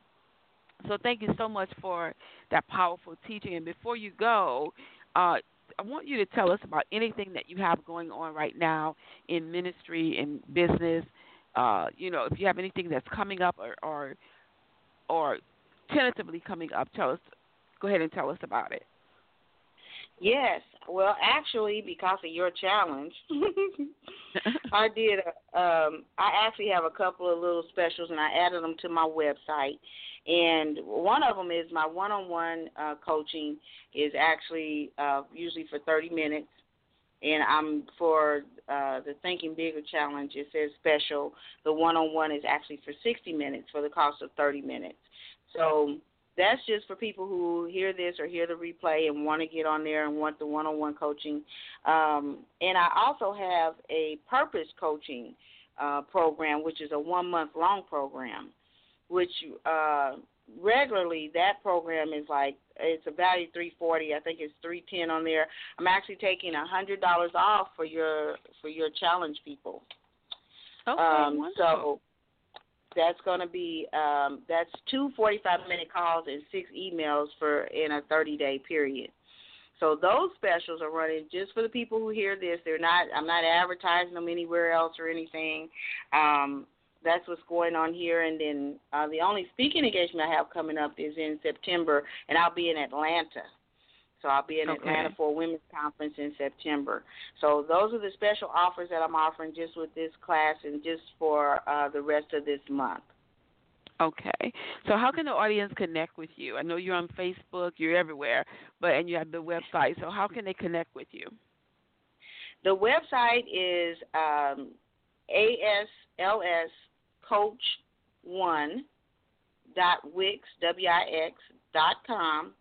S1: so thank you so much for that powerful teaching. And before you go, uh, I want you to tell us about anything that you have going on right now in ministry in business. Uh, you know, if you have anything that's coming up or, or or tentatively coming up, tell us. Go ahead and tell us about it.
S2: Yes. Well, actually, because of your challenge, I did. A, um, I actually have a couple of little specials, and I added them to my website. And one of them is my one-on-one uh, coaching is actually uh, usually for 30 minutes, and I'm for uh, the Thinking Bigger challenge. It says special. The one-on-one is actually for 60 minutes for the cost of 30 minutes. So that's just for people who hear this or hear the replay and want to get on there and want the one-on-one coaching. Um, and I also have a purpose coaching uh, program, which is a one month long program, which uh, regularly that program is like it's a value 340 i think it's 310 on there. I'm actually taking a hundred dollars off for your for your challenge people.
S1: Okay
S2: um
S1: wonderful.
S2: so that's going to be um that's two 45 minute calls and six emails for in a 30 day period. So those specials are running just for the people who hear this. They're not i'm not advertising them anywhere else or anything. Um that's what's going on here. And then uh, the only speaking engagement I have coming up is in September, and I'll be in Atlanta. So I'll be in
S1: okay.
S2: Atlanta for a women's conference in September. So those are the special offers that I'm offering just with this class and just for uh, the rest of this month.
S1: Okay. So how can the audience connect with you? I know you're on Facebook, you're everywhere, but and you have the website. So how can they connect with you?
S2: The website is um, ASLS coach one dot wix w i x dot com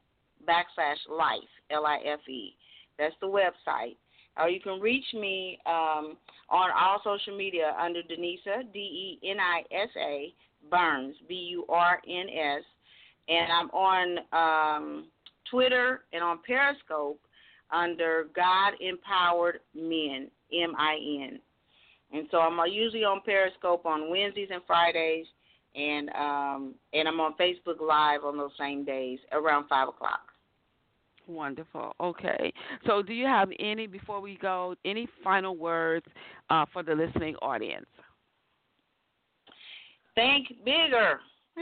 S2: backslash life l i f e. That's the website. Or you can reach me um, on all social media under Denisa D E N I S A Burns B U R N S, and I'm on um, Twitter and on Periscope under God Empowered Men M I N. And so I'm usually on Periscope on Wednesdays and Fridays, and um, and I'm on Facebook Live on those same days around five o'clock.
S1: Wonderful. Okay. So, do you have any before we go? Any final words uh, for the listening audience?
S2: Think bigger.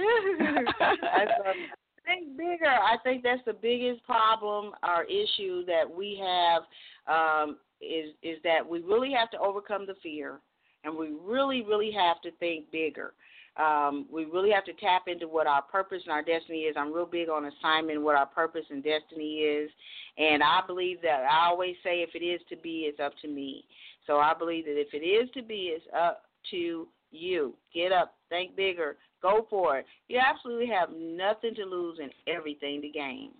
S2: think bigger. I think that's the biggest problem or issue that we have um, is is that we really have to overcome the fear, and we really really have to think bigger. Um, we really have to tap into what our purpose and our destiny is. I'm real big on assignment, what our purpose and destiny is, and I believe that I always say, if it is to be, it's up to me. So I believe that if it is to be, it's up to you. Get up, think bigger, go for it. You absolutely have nothing to lose and everything to gain.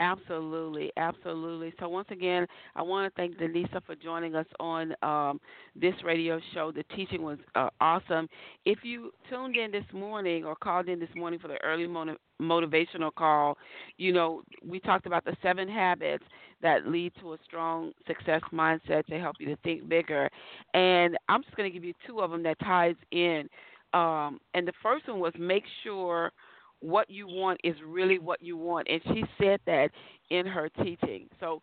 S1: Absolutely, absolutely. So once again, I want to thank Denisa for joining us on um, this radio show. The teaching was uh, awesome. If you tuned in this morning or called in this morning for the early motiv- motivational call, you know we talked about the seven habits that lead to a strong success mindset to help you to think bigger. And I'm just going to give you two of them that ties in. Um, and the first one was make sure what you want is really what you want. And she said that in her teaching. So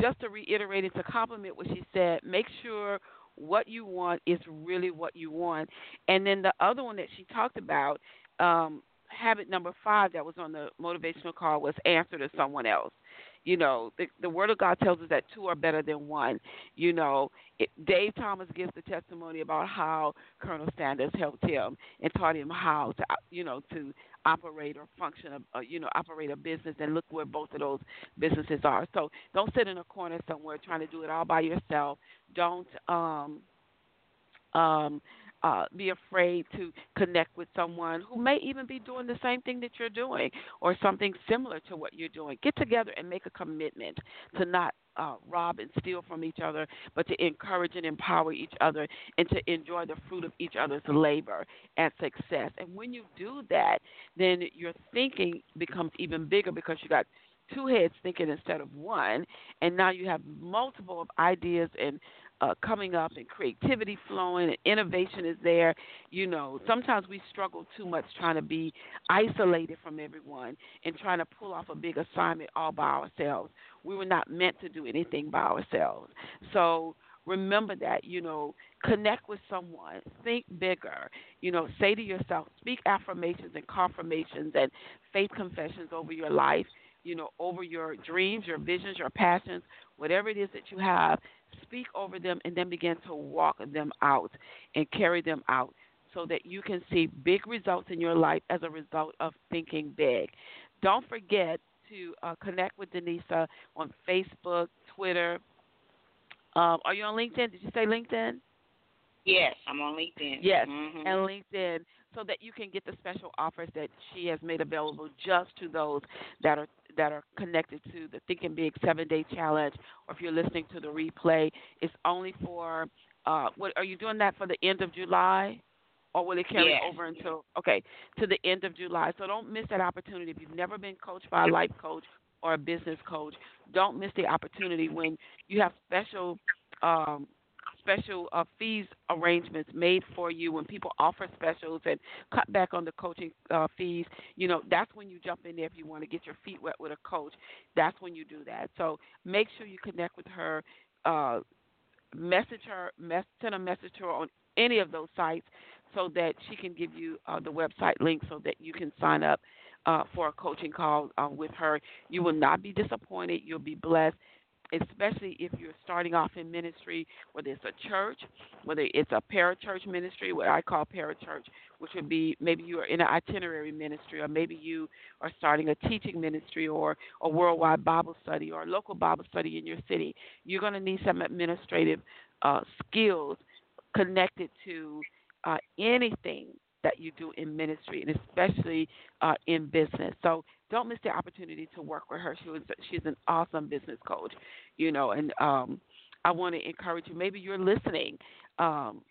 S1: just to reiterate and to compliment what she said, make sure what you want is really what you want. And then the other one that she talked about, um, habit number five that was on the motivational call was answer to someone else. You know, the, the Word of God tells us that two are better than one. You know, it, Dave Thomas gives the testimony about how Colonel Sanders helped him and taught him how to, you know, to operate or function, a, you know, operate a business. And look where both of those businesses are. So don't sit in a corner somewhere trying to do it all by yourself. Don't um, um, uh, be afraid to connect with someone who may even be doing the same thing that you're doing or something similar to what you're doing. Get together and make a commitment to not uh, rob and steal from each other, but to encourage and empower each other and to enjoy the fruit of each other's labor and success. And when you do that, then your thinking becomes even bigger because you got two heads thinking instead of one, and now you have multiple of ideas and uh, coming up and creativity flowing and innovation is there. You know, sometimes we struggle too much trying to be isolated from everyone and trying to pull off a big assignment all by ourselves. We were not meant to do anything by ourselves. So remember that, you know, connect with someone, think bigger, you know, say to yourself, speak affirmations and confirmations and faith confessions over your life you know, over your dreams, your visions, your passions, whatever it is that you have, speak over them and then begin to walk them out and carry them out so that you can see big results in your life as a result of thinking big. Don't forget to uh, connect with Denisa on Facebook, Twitter. Um, are you on LinkedIn? Did you say LinkedIn?
S2: Yes, I'm on LinkedIn.
S1: Yes,
S2: mm-hmm.
S1: and LinkedIn so that you can get the special offers that she has made available just to those that are that are connected to the Thinking Big seven day challenge, or if you're listening to the replay, it's only for Uh, what are you doing that for the end of July? or will it carry
S2: yes.
S1: over until okay to the end of July? So don't miss that opportunity. If you've never been coached by a life coach or a business coach, don't miss the opportunity when you have special um, special uh, fees arrangements made for you when people offer specials and cut back on the coaching uh, fees you know that's when you jump in there if you want to get your feet wet with a coach that's when you do that so make sure you connect with her uh, message her mess, send a message to her on any of those sites so that she can give you uh, the website link so that you can sign up uh, for a coaching call uh, with her. You will not be disappointed. You'll be blessed, especially if you're starting off in ministry, whether it's a church, whether it's a parachurch ministry, what I call parachurch, which would be maybe you are in an itinerary ministry, or maybe you are starting a teaching ministry, or a worldwide Bible study, or a local Bible study in your city. You're going to need some administrative uh, skills connected to uh, anything that you do in ministry and especially uh, in business. So don't miss the opportunity to work with her. She was she's an awesome business coach, you know, and um, I want to encourage you. Maybe you're listening. Um,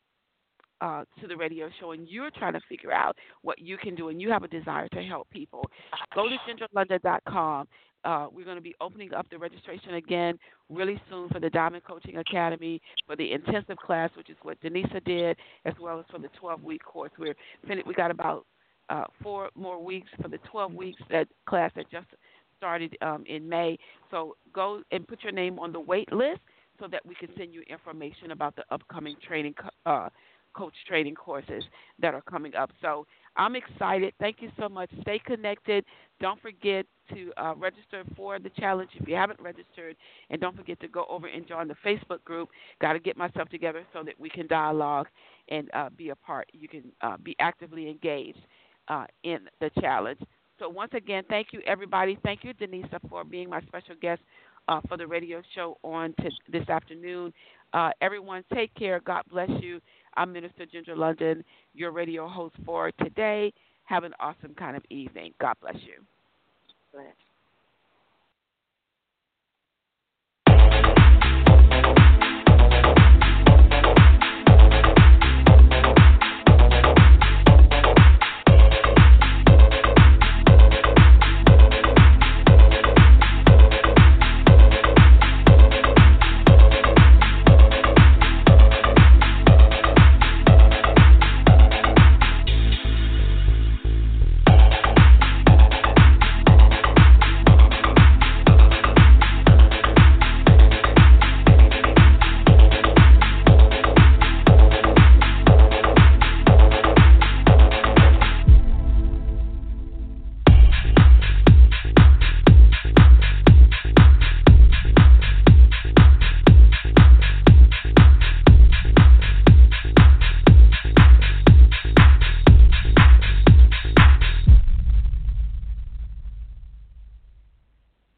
S1: uh, to the radio show and you're trying to figure out what you can do and you have a desire to help people, go to gingerlondon.com uh, we're going to be opening up the registration again really soon for the Diamond Coaching Academy for the intensive class, which is what Denisa did, as well as for the 12 week course. We're we got about uh, four more weeks for the 12 weeks that class that just started um, in May. So go and put your name on the wait list so that we can send you information about the upcoming training uh, coach training courses that are coming up. So I'm excited. Thank you so much. Stay connected. Don't forget to uh, register for the challenge if you haven't registered, and don't forget to go over and join the Facebook group. Got to get myself together so that we can dialogue and uh, be a part. You can uh, be actively engaged uh, in the challenge. So once again, thank you everybody. Thank you, Denisa, for being my special guest uh, for the radio show on to this afternoon. Uh, everyone, take care. God bless you. I'm Minister Ginger London, your radio host for today. Have an awesome kind of evening. God bless you.
S2: Bless.